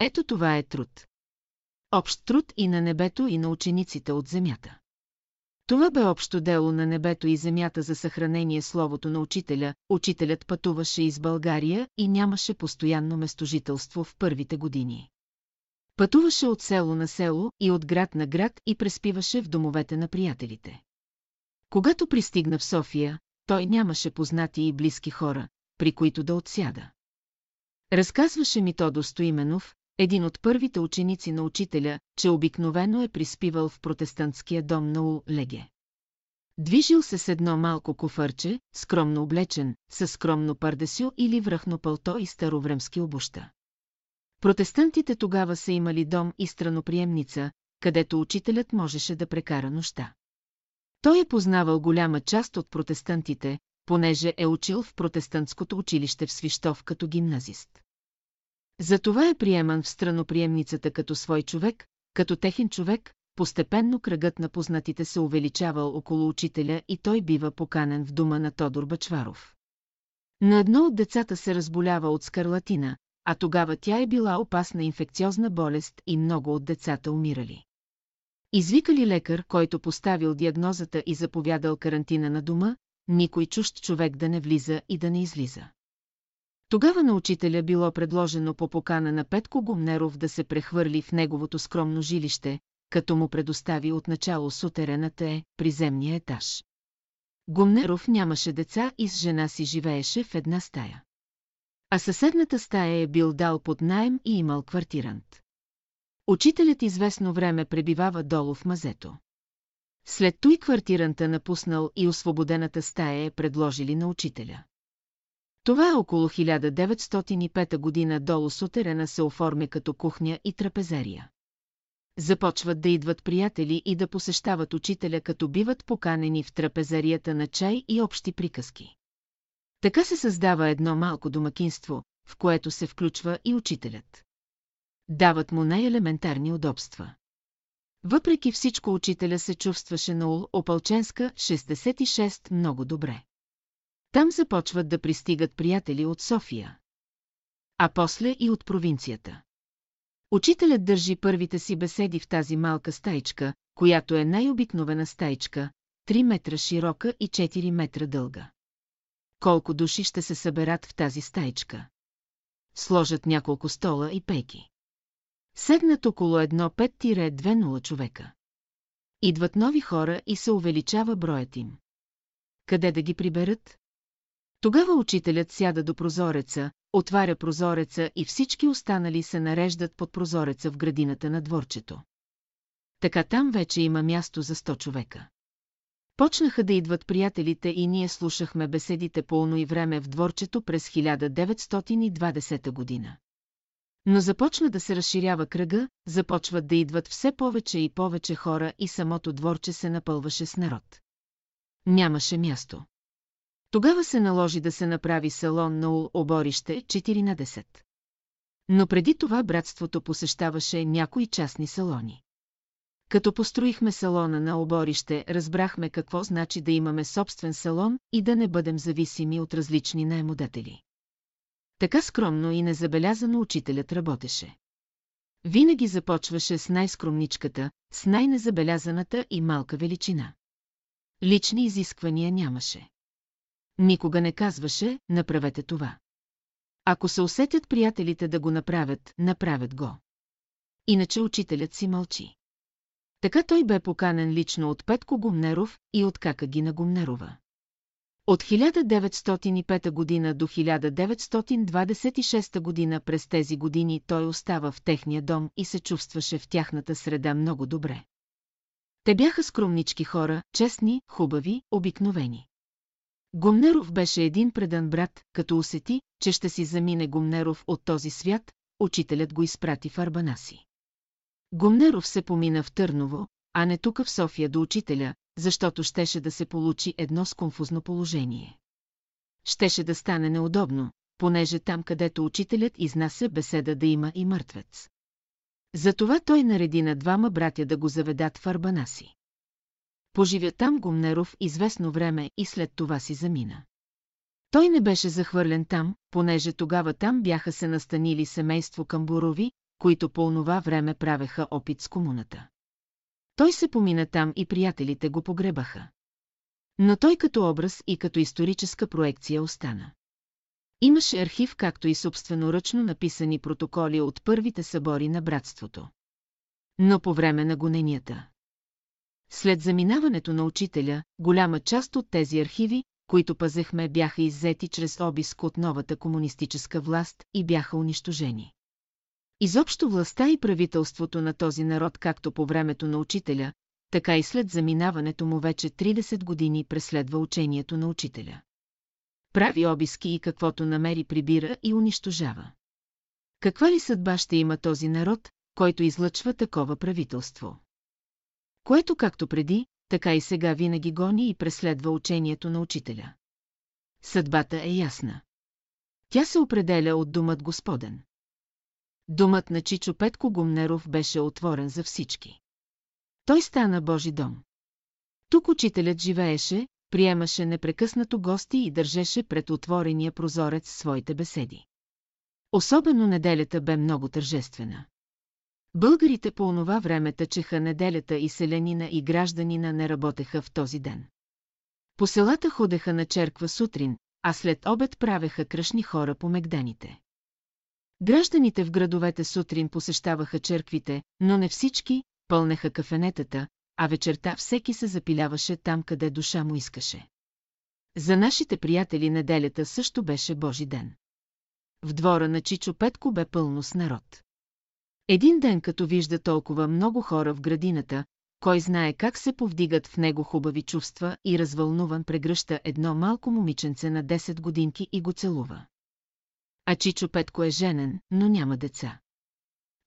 Ето това е труд. Общ труд и на небето и на учениците от земята. Това бе общо дело на небето и земята за съхранение словото на учителя. Учителят пътуваше из България и нямаше постоянно местожителство в първите години. Пътуваше от село на село и от град на град и преспиваше в домовете на приятелите. Когато пристигна в София, той нямаше познати и близки хора, при които да отсяда. Разказваше ми то Достоименов, един от първите ученици на учителя, че обикновено е приспивал в протестантския дом на Ул Леге. Движил се с едно малко кофърче, скромно облечен, със скромно пардесю или връхно пълто и старовремски обуща. Протестантите тогава са имали дом и страноприемница, където учителят можеше да прекара нощта. Той е познавал голяма част от протестантите, понеже е учил в протестантското училище в Свищов като гимназист. Затова е приеман в страноприемницата като свой човек, като техен човек, постепенно кръгът на познатите се увеличавал около учителя и той бива поканен в дома на Тодор Бачваров. На едно от децата се разболява от скарлатина, а тогава тя е била опасна инфекциозна болест и много от децата умирали. Извикали лекар, който поставил диагнозата и заповядал карантина на дома, никой чужд човек да не влиза и да не излиза. Тогава на учителя било предложено по покана на Петко Гумнеров да се прехвърли в неговото скромно жилище, като му предостави отначало сутерената е, приземния етаж. Гумнеров нямаше деца и с жена си живееше в една стая. А съседната стая е бил дал под найем и имал квартирант. Учителят известно време пребивава долу в мазето. След той квартиранта напуснал и освободената стая е предложили на учителя. Това е около 1905 година долу сутерена се оформя като кухня и трапезерия. Започват да идват приятели и да посещават учителя, като биват поканени в трапезарията на чай и общи приказки. Така се създава едно малко домакинство, в което се включва и учителят. Дават му най-елементарни удобства. Въпреки всичко учителя се чувстваше на Ул Опалченска 66 много добре. Там започват да пристигат приятели от София. А после и от провинцията. Учителят държи първите си беседи в тази малка стаичка, която е най-обикновена стаичка, 3 метра широка и 4 метра дълга. Колко души ще се съберат в тази стаичка? Сложат няколко стола и пейки. Седнат около едно 5-2-0 човека. Идват нови хора и се увеличава броят им. Къде да ги приберат? Тогава учителят сяда до прозореца, отваря прозореца и всички останали се нареждат под прозореца в градината на дворчето. Така там вече има място за 100 човека. Почнаха да идват приятелите и ние слушахме беседите по и време в дворчето през 1920 година. Но започна да се разширява кръга, започват да идват все повече и повече хора и самото дворче се напълваше с народ. Нямаше място. Тогава се наложи да се направи салон на оборище 4 на 10. Но преди това братството посещаваше някои частни салони. Като построихме салона на оборище, разбрахме какво значи да имаме собствен салон и да не бъдем зависими от различни наемодатели. Така скромно и незабелязано учителят работеше. Винаги започваше с най-скромничката, с най-незабелязаната и малка величина. Лични изисквания нямаше. Никога не казваше, направете това. Ако се усетят приятелите да го направят, направят го. Иначе учителят си мълчи. Така той бе поканен лично от Петко Гумнеров и от Кака Гина Гумнерова. От 1905 година до 1926 година през тези години той остава в техния дом и се чувстваше в тяхната среда много добре. Те бяха скромнички хора, честни, хубави, обикновени. Гумнеров беше един предан брат, като усети, че ще си замине Гумнеров от този свят, учителят го изпрати в арбана си. Гумнеров се помина в Търново, а не тук в София до учителя, защото щеше да се получи едно сконфузно положение. Щеше да стане неудобно, понеже там, където учителят изнася беседа да има и мъртвец. Затова той нареди на двама братя да го заведат в арбана си. Поживя там Гумнеров известно време и след това си замина. Той не беше захвърлен там, понеже тогава там бяха се настанили семейство Камбурови, които по онова време правеха опит с комуната. Той се помина там и приятелите го погребаха. Но той като образ и като историческа проекция остана. Имаше архив, както и собственоръчно написани протоколи от първите събори на братството. Но по време на гоненията. След заминаването на учителя, голяма част от тези архиви, които пазехме, бяха иззети чрез обиск от новата комунистическа власт и бяха унищожени. Изобщо властта и правителството на този народ както по времето на учителя, така и след заминаването му вече 30 години преследва учението на учителя. Прави обиски и каквото намери прибира и унищожава. Каква ли съдба ще има този народ, който излъчва такова правителство? Което както преди, така и сега винаги гони и преследва учението на учителя. Съдбата е ясна. Тя се определя от думът Господен. Думът на Чичо Петко Гумнеров беше отворен за всички. Той стана Божи дом. Тук учителят живееше, приемаше непрекъснато гости и държеше пред отворения прозорец своите беседи. Особено неделята бе много тържествена. Българите по онова време тъчеха неделята и селянина и гражданина не работеха в този ден. По селата ходеха на черква сутрин, а след обед правеха кръшни хора по мегданите. Гражданите в градовете сутрин посещаваха черквите, но не всички, пълнеха кафенетата, а вечерта всеки се запиляваше там, къде душа му искаше. За нашите приятели неделята също беше Божи ден. В двора на Чичо Петко бе пълно с народ. Един ден като вижда толкова много хора в градината, кой знае как се повдигат в него хубави чувства и развълнуван прегръща едно малко момиченце на 10 годинки и го целува. А Чичо Петко е женен, но няма деца.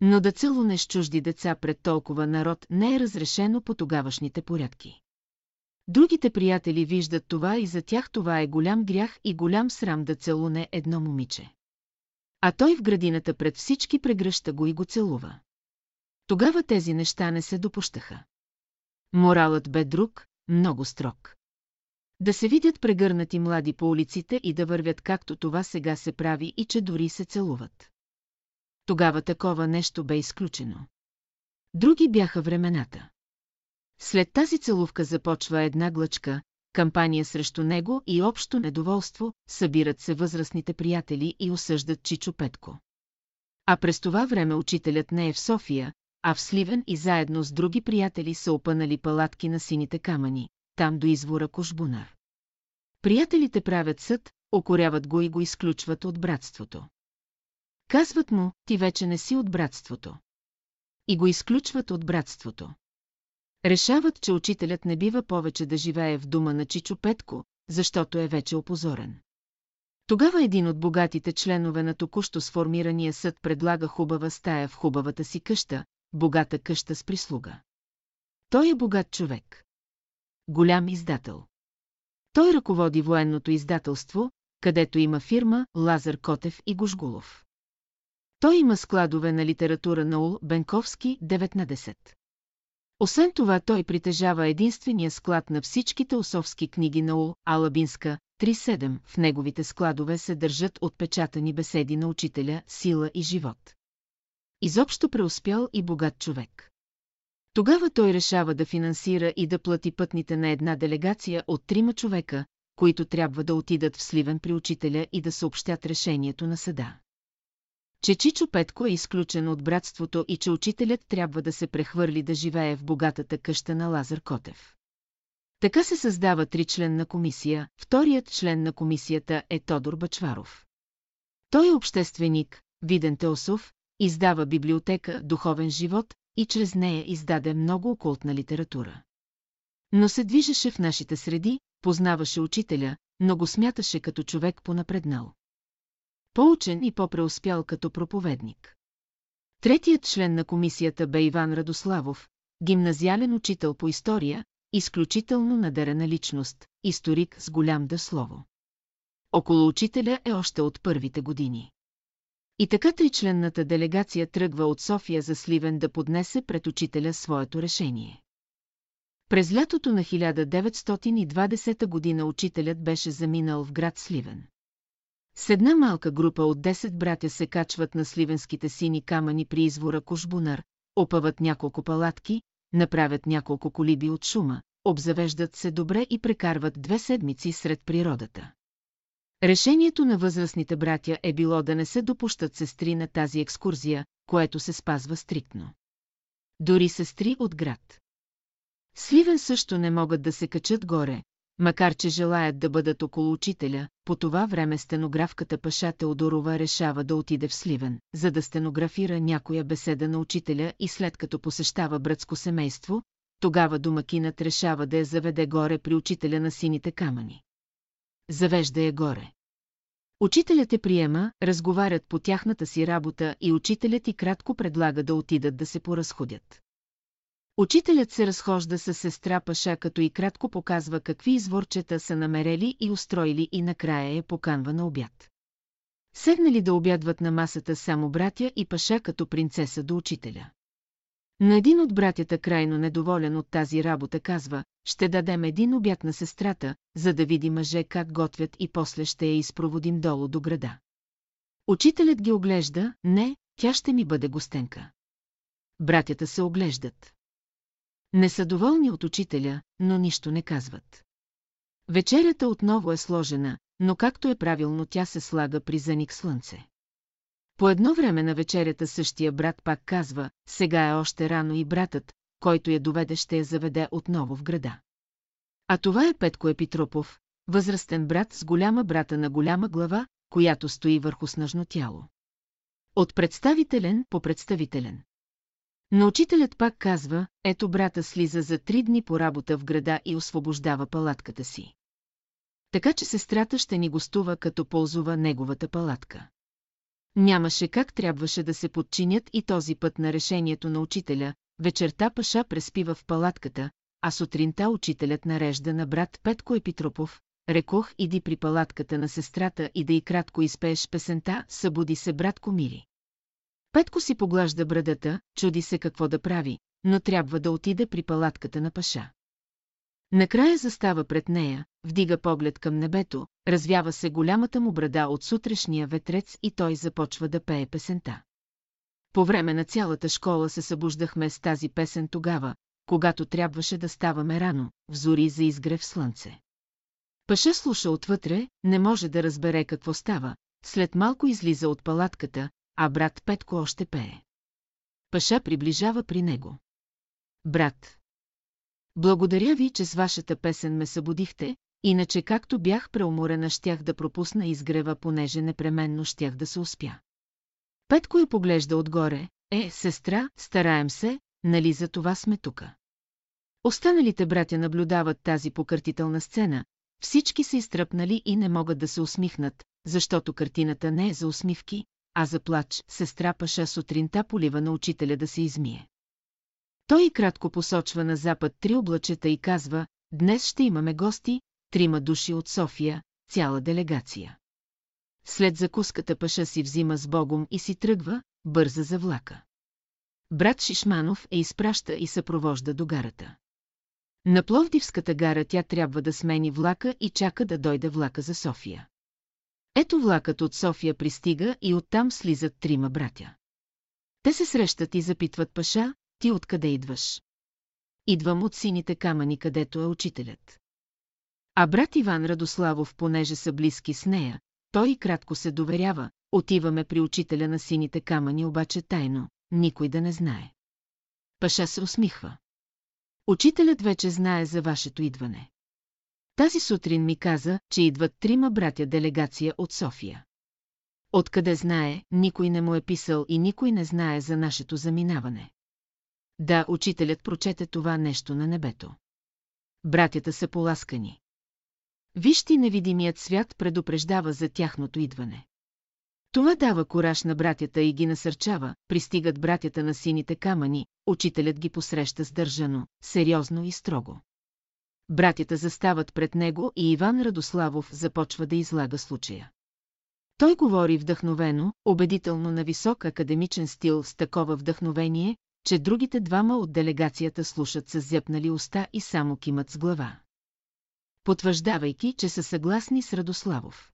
Но да целунеш чужди деца пред толкова народ не е разрешено по тогавашните порядки. Другите приятели виждат това и за тях това е голям грях и голям срам да целуне едно момиче. А той в градината пред всички прегръща го и го целува. Тогава тези неща не се допущаха. Моралът бе друг, много строг. Да се видят прегърнати млади по улиците и да вървят както това сега се прави и че дори се целуват. Тогава такова нещо бе изключено. Други бяха времената. След тази целувка започва една глъчка, кампания срещу него и общо недоволство, събират се възрастните приятели и осъждат Чичо Петко. А през това време учителят не е в София, а в Сливен и заедно с други приятели са опънали палатки на сините камъни, там до извора Кошбунар. Приятелите правят съд, окоряват го и го изключват от братството. Казват му, ти вече не си от братството. И го изключват от братството. Решават, че учителят не бива повече да живее в дома на Чичо Петко, защото е вече опозорен. Тогава един от богатите членове на току-що сформирания съд предлага хубава стая в хубавата си къща, богата къща с прислуга. Той е богат човек. Голям издател. Той ръководи военното издателство, където има фирма Лазар Котев и Гожгулов. Той има складове на литература на Ул Бенковски 19. Освен това той притежава единствения склад на всичките осовски книги на Ул Алабинска 3.7. В неговите складове се държат отпечатани беседи на учителя «Сила и живот». Изобщо преуспял и богат човек. Тогава той решава да финансира и да плати пътните на една делегация от трима човека, които трябва да отидат в Сливен при учителя и да съобщят решението на съда че Чичо Петко е изключен от братството и че учителят трябва да се прехвърли да живее в богатата къща на Лазар Котев. Така се създава тричленна комисия, вторият член на комисията е Тодор Бачваров. Той е общественик, Виден Теосов, издава библиотека «Духовен живот» и чрез нея издаде много окултна литература. Но се движеше в нашите среди, познаваше учителя, но го смяташе като човек понапреднал по-учен и по-преуспял като проповедник. Третият член на комисията бе Иван Радославов, гимназиален учител по история, изключително надерена личност, историк с голям да слово. Около учителя е още от първите години. И така тричленната делегация тръгва от София за Сливен да поднесе пред учителя своето решение. През лятото на 1920 година учителят беше заминал в град Сливен. С една малка група от 10 братя се качват на сливенските сини камъни при извора Кушбунар, опъват няколко палатки, направят няколко колиби от шума, обзавеждат се добре и прекарват две седмици сред природата. Решението на възрастните братя е било да не се допущат сестри на тази екскурзия, което се спазва стриктно. Дори сестри от град. Сливен също не могат да се качат горе, макар че желаят да бъдат около учителя, по това време стенографката Паша Теодорова решава да отиде в Сливен, за да стенографира някоя беседа на учителя и след като посещава братско семейство, тогава домакинът решава да я заведе горе при учителя на сините камъни. Завежда я горе. Учителят те приема, разговарят по тяхната си работа и учителят и кратко предлага да отидат да се поразходят. Учителят се разхожда с сестра Паша, като и кратко показва какви изворчета са намерели и устроили и накрая я поканва на обяд. Седнали да обядват на масата само братя и Паша като принцеса до учителя. На един от братята, крайно недоволен от тази работа, казва, ще дадем един обяд на сестрата, за да види мъже как готвят и после ще я изпроводим долу до града. Учителят ги оглежда, не, тя ще ми бъде гостенка. Братята се оглеждат. Не са доволни от учителя, но нищо не казват. Вечерята отново е сложена, но както е правилно тя се слага при заник слънце. По едно време на вечерята същия брат пак казва, сега е още рано и братът, който я доведе ще я заведе отново в града. А това е Петко Епитропов, възрастен брат с голяма брата на голяма глава, която стои върху снъжно тяло. От представителен по представителен. Но учителят пак казва, ето брата слиза за три дни по работа в града и освобождава палатката си. Така че сестрата ще ни гостува като ползува неговата палатка. Нямаше как трябваше да се подчинят и този път на решението на учителя, вечерта Паша преспива в палатката, а сутринта учителят нарежда на брат Петко Епитропов, рекох иди при палатката на сестрата и да и кратко изпееш песента, събуди се брат Комири. Петко си поглажда брадата, чуди се какво да прави, но трябва да отиде при палатката на Паша. Накрая застава пред нея, вдига поглед към небето, развява се голямата му брада от сутрешния ветрец и той започва да пее песента. По време на цялата школа се събуждахме с тази песен тогава, когато трябваше да ставаме рано, в зори за изгрев слънце. Паша слуша отвътре, не може да разбере какво става, след малко излиза от палатката, а брат Петко още пее. Паша приближава при него. Брат. Благодаря ви, че с вашата песен ме събудихте, иначе както бях преуморена щях да пропусна изгрева, понеже непременно щях да се успя. Петко я поглежда отгоре, е, сестра, стараем се, нали за това сме тука. Останалите братя наблюдават тази покъртителна сцена, всички са изтръпнали и не могат да се усмихнат, защото картината не е за усмивки, а за плач, сестра Паша сутринта полива на учителя да се измие. Той и кратко посочва на запад три облачета и казва, днес ще имаме гости, трима души от София, цяла делегация. След закуската Паша си взима с Богом и си тръгва, бърза за влака. Брат Шишманов е изпраща и съпровожда до гарата. На Пловдивската гара тя трябва да смени влака и чака да дойде влака за София. Ето влакът от София пристига и оттам слизат трима братя. Те се срещат и запитват Паша, ти откъде идваш? Идвам от сините камъни, където е учителят. А брат Иван Радославов, понеже са близки с нея, той кратко се доверява, отиваме при учителя на сините камъни, обаче тайно, никой да не знае. Паша се усмихва. Учителят вече знае за вашето идване. Тази сутрин ми каза, че идват трима братя делегация от София. Откъде знае, никой не му е писал и никой не знае за нашето заминаване. Да, учителят прочете това нещо на небето. Братята са поласкани. Вижте невидимият свят предупреждава за тяхното идване. Това дава кораж на братята и ги насърчава, пристигат братята на сините камъни, учителят ги посреща сдържано, сериозно и строго. Братята застават пред него и Иван Радославов започва да излага случая. Той говори вдъхновено, убедително на висок академичен стил с такова вдъхновение, че другите двама от делегацията слушат с зяпнали уста и само кимат с глава. Потвърждавайки, че са съгласни с Радославов.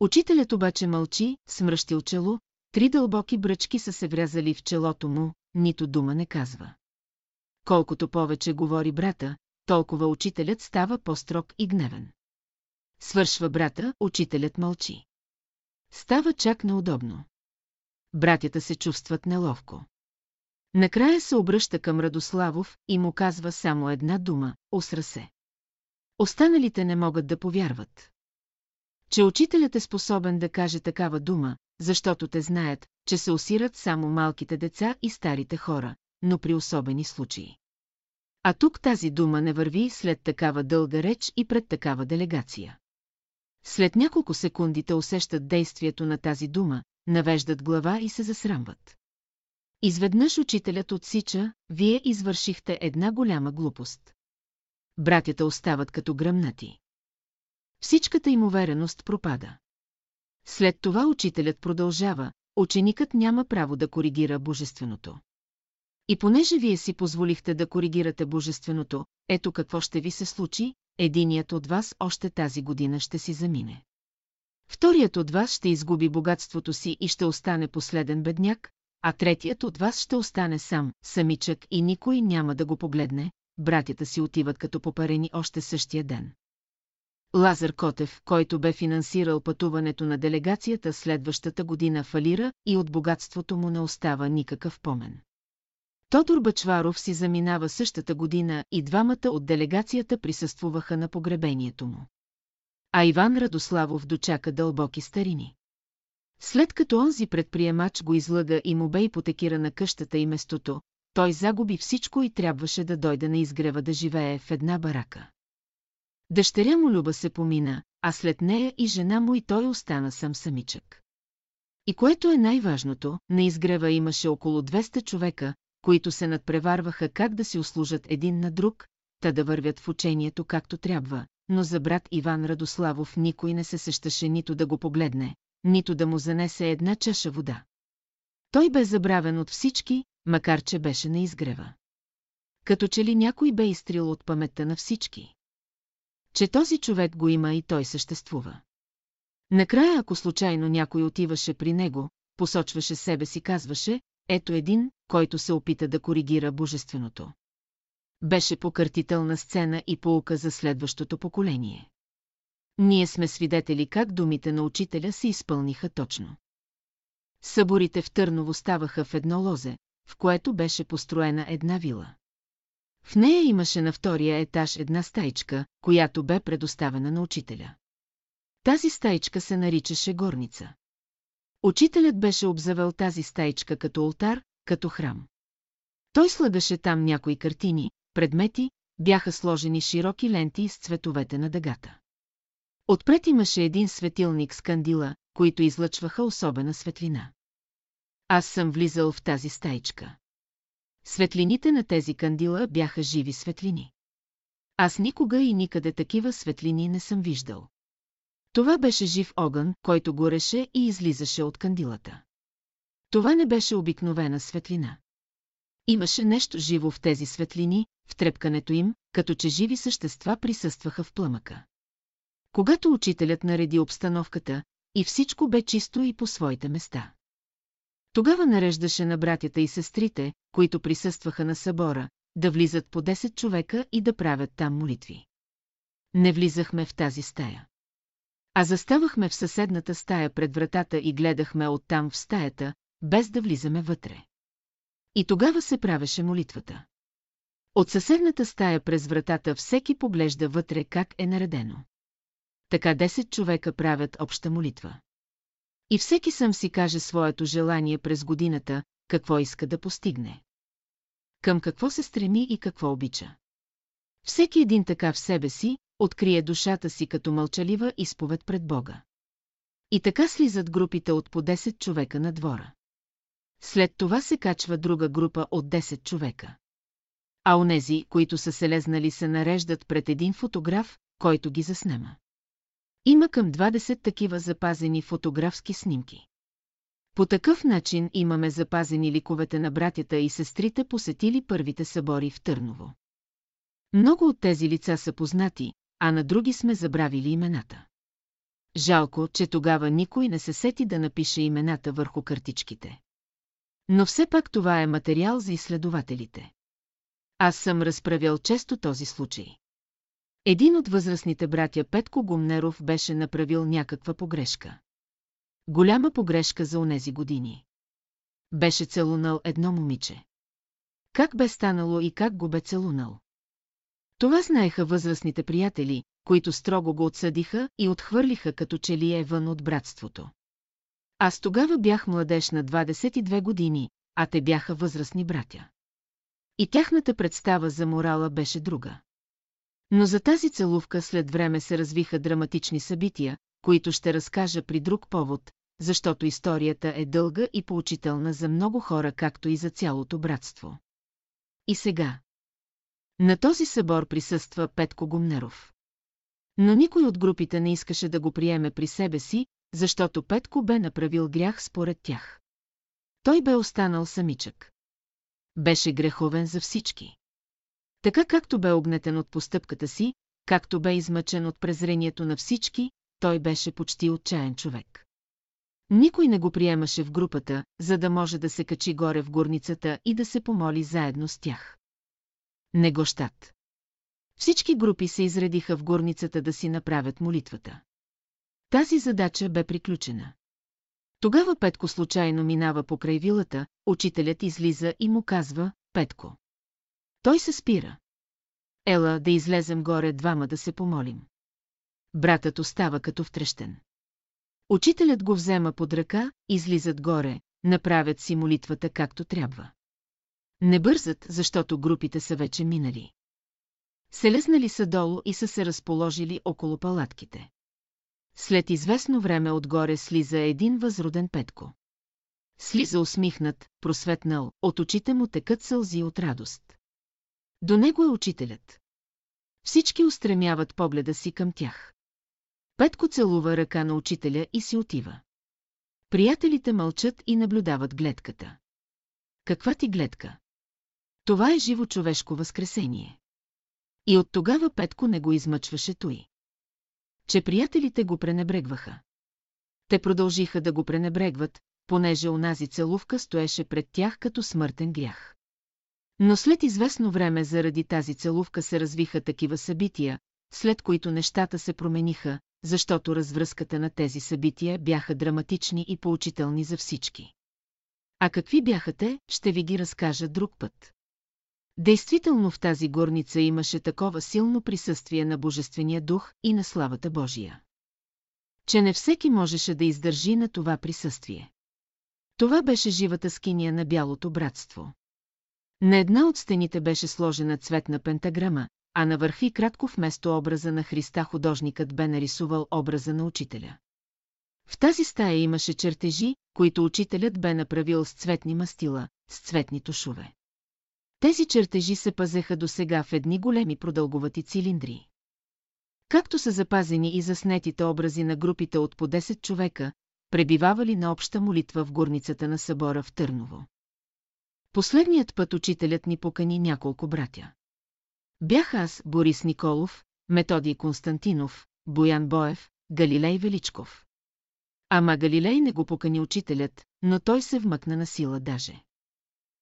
Учителят обаче мълчи, смръщил чело, три дълбоки бръчки са се врязали в челото му, нито дума не казва. Колкото повече говори брата, толкова учителят става по-строг и гневен. Свършва брата, учителят мълчи. Става чак неудобно. Братята се чувстват неловко. Накрая се обръща към Радославов и му казва само една дума – осра се. Останалите не могат да повярват. Че учителят е способен да каже такава дума, защото те знаят, че се осират само малките деца и старите хора, но при особени случаи. А тук тази дума не върви след такава дълга реч и пред такава делегация. След няколко секунди те усещат действието на тази дума, навеждат глава и се засрамват. Изведнъж учителят отсича, вие извършихте една голяма глупост. Братята остават като гръмнати. Всичката им увереност пропада. След това учителят продължава, ученикът няма право да коригира божественото. И понеже вие си позволихте да коригирате божественото, ето какво ще ви се случи, единият от вас още тази година ще си замине. Вторият от вас ще изгуби богатството си и ще остане последен бедняк, а третият от вас ще остане сам, самичък и никой няма да го погледне, братята си отиват като попарени още същия ден. Лазар Котев, който бе финансирал пътуването на делегацията следващата година фалира и от богатството му не остава никакъв помен. Тодор Бачваров си заминава същата година и двамата от делегацията присъствуваха на погребението му. А Иван Радославов дочака дълбоки старини. След като онзи предприемач го излъга и му бе ипотекира на къщата и местото, той загуби всичко и трябваше да дойде на изгрева да живее в една барака. Дъщеря му Люба се помина, а след нея и жена му и той остана сам самичък. И което е най-важното, на изгрева имаше около 200 човека, които се надпреварваха как да си услужат един на друг, та да вървят в учението както трябва, но за брат Иван Радославов никой не се сещаше нито да го погледне, нито да му занесе една чаша вода. Той бе забравен от всички, макар че беше на изгрева. Като че ли някой бе изтрил от паметта на всички. Че този човек го има и той съществува. Накрая, ако случайно някой отиваше при него, посочваше себе си, казваше, ето един, който се опита да коригира божественото. Беше покъртителна сцена и поука за следващото поколение. Ние сме свидетели как думите на учителя се изпълниха точно. Съборите в Търново ставаха в едно лозе, в което беше построена една вила. В нея имаше на втория етаж една стайчка, която бе предоставена на учителя. Тази стайчка се наричаше горница. Учителят беше обзавел тази стайчка като ултар, като храм. Той слагаше там някои картини, предмети, бяха сложени широки ленти с цветовете на дъгата. Отпред имаше един светилник с кандила, които излъчваха особена светлина. Аз съм влизал в тази стайчка. Светлините на тези кандила бяха живи светлини. Аз никога и никъде такива светлини не съм виждал. Това беше жив огън, който гореше и излизаше от кандилата. Това не беше обикновена светлина. Имаше нещо живо в тези светлини, в трепкането им, като че живи същества присъстваха в плъмъка. Когато учителят нареди обстановката, и всичко бе чисто и по своите места. Тогава нареждаше на братята и сестрите, които присъстваха на събора, да влизат по 10 човека и да правят там молитви. Не влизахме в тази стая. А заставахме в съседната стая пред вратата и гледахме оттам в стаята, без да влизаме вътре. И тогава се правеше молитвата. От съседната стая през вратата всеки поглежда вътре как е наредено. Така 10 човека правят обща молитва. И всеки сам си каже своето желание през годината, какво иска да постигне. Към какво се стреми и какво обича. Всеки един така в себе си, открие душата си като мълчалива изповед пред Бога. И така слизат групите от по 10 човека на двора. След това се качва друга група от 10 човека. А онези, които са се лезнали, се нареждат пред един фотограф, който ги заснема. Има към 20 такива запазени фотографски снимки. По такъв начин имаме запазени ликовете на братята и сестрите посетили първите събори в Търново. Много от тези лица са познати, а на други сме забравили имената. Жалко, че тогава никой не се сети да напише имената върху картичките. Но все пак това е материал за изследователите. Аз съм разправял често този случай. Един от възрастните братя Петко Гумнеров беше направил някаква погрешка. Голяма погрешка за онези години. Беше целунал едно момиче. Как бе станало и как го бе целунал? Това знаеха възрастните приятели, които строго го отсъдиха и отхвърлиха като че ли е вън от братството. Аз тогава бях младеж на 22 години, а те бяха възрастни братя. И тяхната представа за морала беше друга. Но за тази целувка след време се развиха драматични събития, които ще разкажа при друг повод, защото историята е дълга и поучителна за много хора, както и за цялото братство. И сега. На този събор присъства Петко Гумнеров. Но никой от групите не искаше да го приеме при себе си, защото Петко бе направил грях според тях. Той бе останал самичък. Беше греховен за всички. Така както бе огнетен от постъпката си, както бе измъчен от презрението на всички, той беше почти отчаян човек. Никой не го приемаше в групата, за да може да се качи горе в горницата и да се помоли заедно с тях. Негощат. Всички групи се изредиха в горницата да си направят молитвата. Тази задача бе приключена. Тогава Петко случайно минава покрай вилата, учителят излиза и му казва «Петко». Той се спира. Ела да излезем горе двама да се помолим. Братът остава като втрещен. Учителят го взема под ръка, излизат горе, направят си молитвата както трябва. Не бързат, защото групите са вече минали. Селезнали са долу и са се разположили около палатките. След известно време отгоре слиза един възроден Петко. Слиза усмихнат, просветнал, от очите му текат сълзи от радост. До него е учителят. Всички устремяват погледа си към тях. Петко целува ръка на учителя и си отива. Приятелите мълчат и наблюдават гледката. Каква ти гледка? Това е живо човешко възкресение. И от тогава Петко не го измъчваше той. Че приятелите го пренебрегваха. Те продължиха да го пренебрегват, понеже онази целувка стоеше пред тях като смъртен грях. Но след известно време заради тази целувка се развиха такива събития, след които нещата се промениха, защото развръзката на тези събития бяха драматични и поучителни за всички. А какви бяха те, ще ви ги разкажа друг път. Действително в тази горница имаше такова силно присъствие на Божествения дух и на славата Божия. Че не всеки можеше да издържи на това присъствие. Това беше живата скиния на Бялото братство. На една от стените беше сложена цветна пентаграма, а на върхи кратко вместо образа на Христа художникът бе нарисувал образа на учителя. В тази стая имаше чертежи, които учителят бе направил с цветни мастила, с цветни тушове. Тези чертежи се пазеха до сега в едни големи продълговати цилиндри. Както са запазени и заснетите образи на групите от по 10 човека, пребивавали на обща молитва в горницата на събора в Търново. Последният път учителят ни покани няколко братя. Бях аз, Борис Николов, Методий Константинов, Боян Боев, Галилей Величков. Ама Галилей не го покани учителят, но той се вмъкна на сила даже.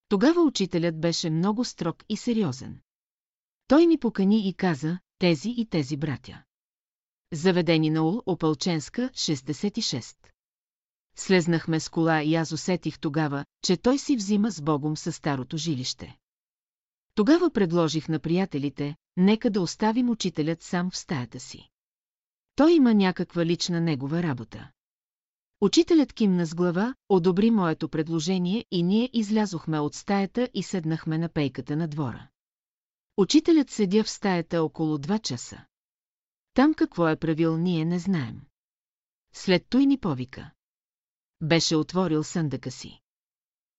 Тогава учителят беше много строг и сериозен. Той ми покани и каза, тези и тези братя. Заведени на Ул, Опълченска, 66. Слезнахме с кола и аз усетих тогава, че той си взима с Богом със старото жилище. Тогава предложих на приятелите, нека да оставим учителят сам в стаята си. Той има някаква лична негова работа. Учителят кимна с глава, одобри моето предложение и ние излязохме от стаята и седнахме на пейката на двора. Учителят седя в стаята около два часа. Там какво е правил ние не знаем. След той ни повика. Беше отворил съндъка си.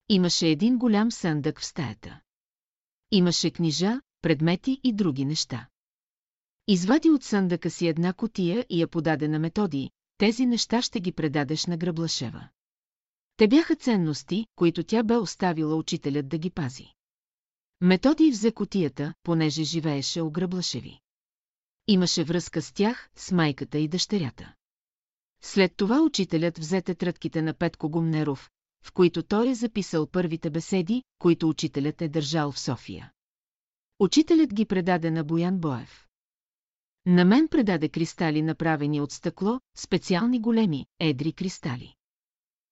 Имаше един голям съндък в стаята. Имаше книжа, предмети и други неща. Извади от съндъка си една котия и я подаде на методи, тези неща ще ги предадеш на Гръблашева. Те бяха ценности, които тя бе оставила учителят да ги пази. Методи взе котията, понеже живееше у Гръблашеви. Имаше връзка с тях, с майката и дъщерята. След това учителят взе тетрадките на Петко Гумнеров, в които той е записал първите беседи, които учителят е държал в София. Учителят ги предаде на Боян Боев. На мен предаде кристали, направени от стъкло, специални големи, едри кристали.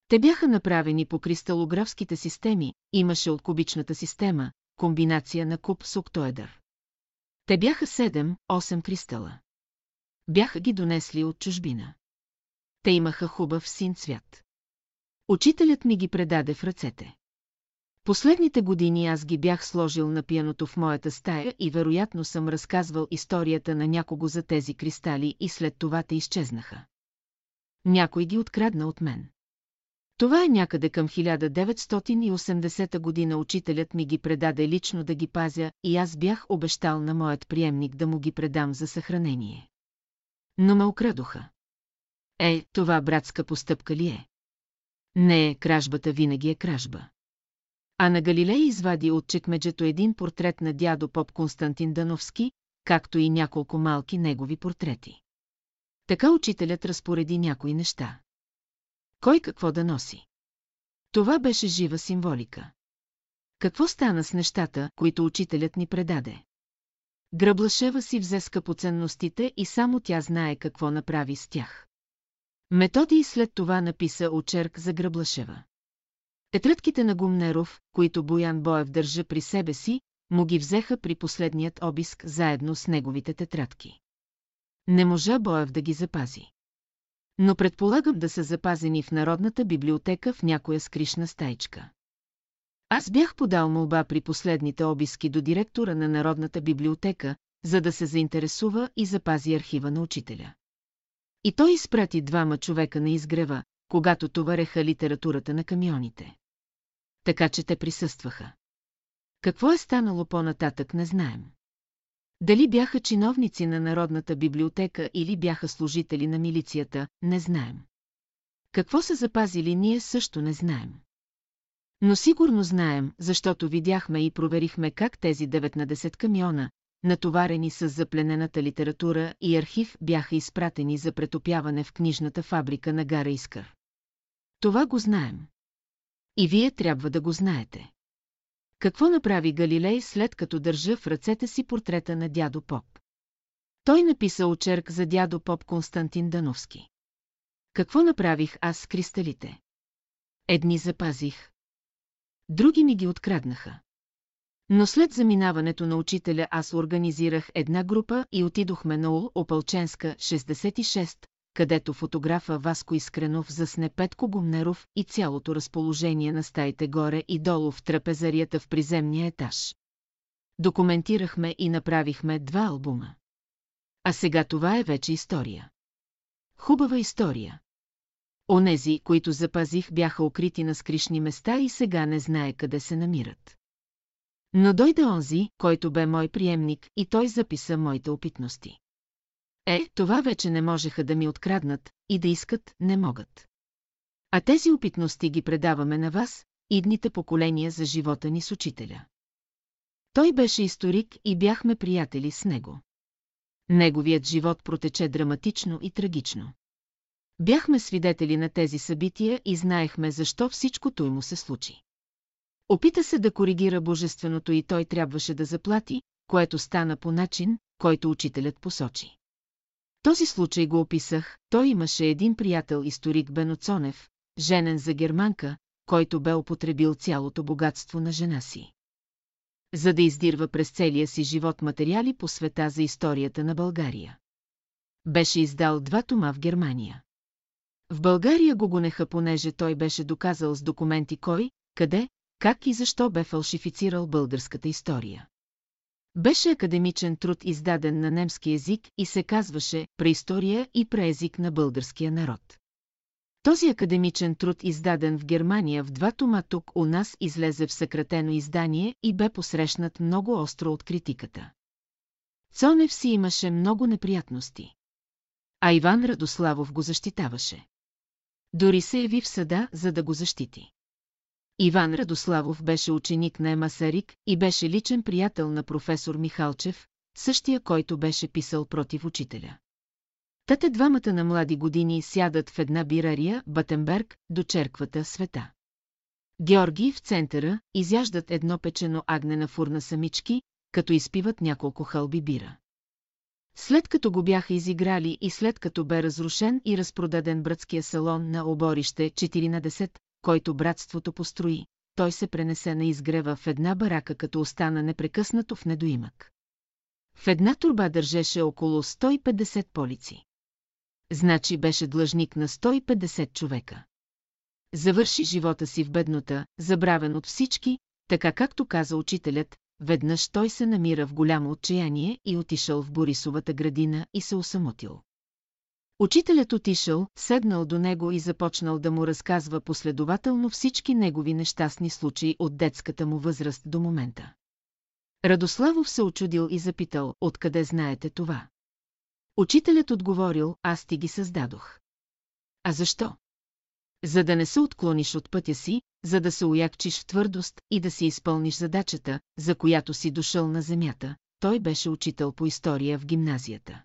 Те бяха направени по кристалографските системи, имаше от кубичната система, комбинация на куб с октоедър. Те бяха 7-8 кристала. Бяха ги донесли от чужбина. Те имаха хубав син цвят. Учителят ми ги предаде в ръцете. Последните години аз ги бях сложил на пияното в моята стая и вероятно съм разказвал историята на някого за тези кристали и след това те изчезнаха. Някой ги открадна от мен. Това е някъде към 1980 година учителят ми ги предаде лично да ги пазя и аз бях обещал на моят приемник да му ги предам за съхранение. Но ме окрадоха. Е, това братска постъпка ли е? Не, кражбата винаги е кражба. А на Галилей извади от чекмеджето един портрет на дядо поп Константин Дановски, както и няколко малки негови портрети. Така учителят разпореди някои неща. Кой какво да носи? Това беше жива символика. Какво стана с нещата, които учителят ни предаде? Гръблашева си взе скъпоценностите и само тя знае какво направи с тях. Методи след това написа очерк за Гръблашева. Тетрадките на Гумнеров, които Боян Боев държа при себе си, му ги взеха при последният обиск заедно с неговите тетрадки. Не можа Боев да ги запази. Но предполагам да са запазени в Народната библиотека в някоя скришна стайчка. Аз бях подал молба при последните обиски до директора на Народната библиотека, за да се заинтересува и запази архива на учителя. И той изпрати двама човека на изгрева, когато товареха литературата на камионите. Така че те присъстваха. Какво е станало по-нататък, не знаем. Дали бяха чиновници на Народната библиотека или бяха служители на милицията, не знаем. Какво са запазили ние също не знаем. Но сигурно знаем, защото видяхме и проверихме как тези 19 камиона, натоварени с запленената литература и архив, бяха изпратени за претопяване в книжната фабрика на Гара Искър. Това го знаем. И вие трябва да го знаете. Какво направи Галилей след като държа в ръцете си портрета на дядо Поп? Той написа очерк за дядо Поп Константин Дановски. Какво направих аз с кристалите? Едни запазих. Други ми ги откраднаха. Но след заминаването на учителя аз организирах една група и отидохме на Ул Опалченска 66, където фотографа Васко Искренов засне Петко Гумнеров и цялото разположение на стаите горе и долу в трапезарията в приземния етаж. Документирахме и направихме два албума. А сега това е вече история. Хубава история. Онези, които запазих, бяха укрити на скришни места и сега не знае къде се намират. Но дойде онзи, който бе мой приемник, и той записа моите опитности. Е, това вече не можеха да ми откраднат и да искат, не могат. А тези опитности ги предаваме на вас, идните поколения за живота ни с учителя. Той беше историк и бяхме приятели с него. Неговият живот протече драматично и трагично. Бяхме свидетели на тези събития и знаехме защо всичко той му се случи. Опита се да коригира божественото и той трябваше да заплати, което стана по начин, който учителят посочи. Този случай го описах, той имаше един приятел историк Беноцонев, женен за германка, който бе употребил цялото богатство на жена си. За да издирва през целия си живот материали по света за историята на България. Беше издал два тома в Германия. В България го гонеха, понеже той беше доказал с документи кой, къде, как и защо бе фалшифицирал българската история. Беше академичен труд издаден на немски език и се казваше «Преистория и преезик на българския народ». Този академичен труд издаден в Германия в два тома тук у нас излезе в съкратено издание и бе посрещнат много остро от критиката. Цонев си имаше много неприятности. А Иван Радославов го защитаваше. Дори се яви в съда, за да го защити. Иван Радославов беше ученик на Ема Сарик и беше личен приятел на професор Михалчев, същия, който беше писал против учителя. Тате двамата на млади години сядат в една бирария, Батенберг, до черквата света. Георги в центъра изяждат едно печено агне на фурна самички, като изпиват няколко хълби бира. След като го бяха изиграли и след като бе разрушен и разпродаден братския салон на оборище 4 на 10, който братството построи, той се пренесе на изгрева в една барака, като остана непрекъснато в недоимък. В една турба държеше около 150 полици. Значи беше длъжник на 150 човека. Завърши живота си в беднота, забравен от всички, така както каза учителят, веднъж той се намира в голямо отчаяние и отишъл в Борисовата градина и се усамотил. Учителят отишъл, седнал до него и започнал да му разказва последователно всички негови нещастни случаи от детската му възраст до момента. Радославов се очудил и запитал, откъде знаете това. Учителят отговорил, аз ти ги създадох. А защо? За да не се отклониш от пътя си, за да се уякчиш в твърдост и да си изпълниш задачата, за която си дошъл на земята, той беше учител по история в гимназията.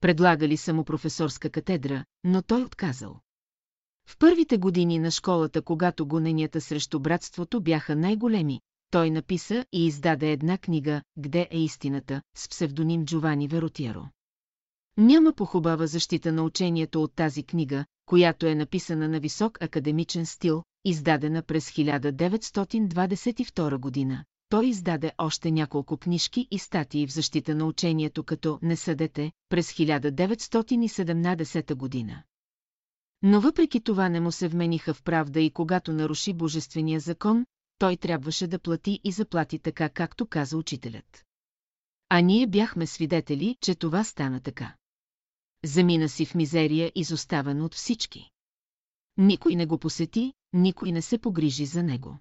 Предлагали са му професорска катедра, но той отказал. В първите години на школата, когато гоненията срещу братството бяха най-големи, той написа и издаде една книга «Где е истината» с псевдоним Джовани Веротиеро. Няма похубава защита на учението от тази книга, която е написана на висок академичен стил, издадена през 1922 година. Той издаде още няколко книжки и статии в защита на учението като «Не съдете» през 1917 година. Но въпреки това не му се вмениха в правда и когато наруши божествения закон, той трябваше да плати и заплати така, както каза учителят. А ние бяхме свидетели, че това стана така. Замина си в мизерия, изоставен от всички. Никой не го посети, никой не се погрижи за него.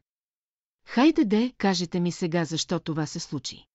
Хайде де, кажете ми сега защо това се случи.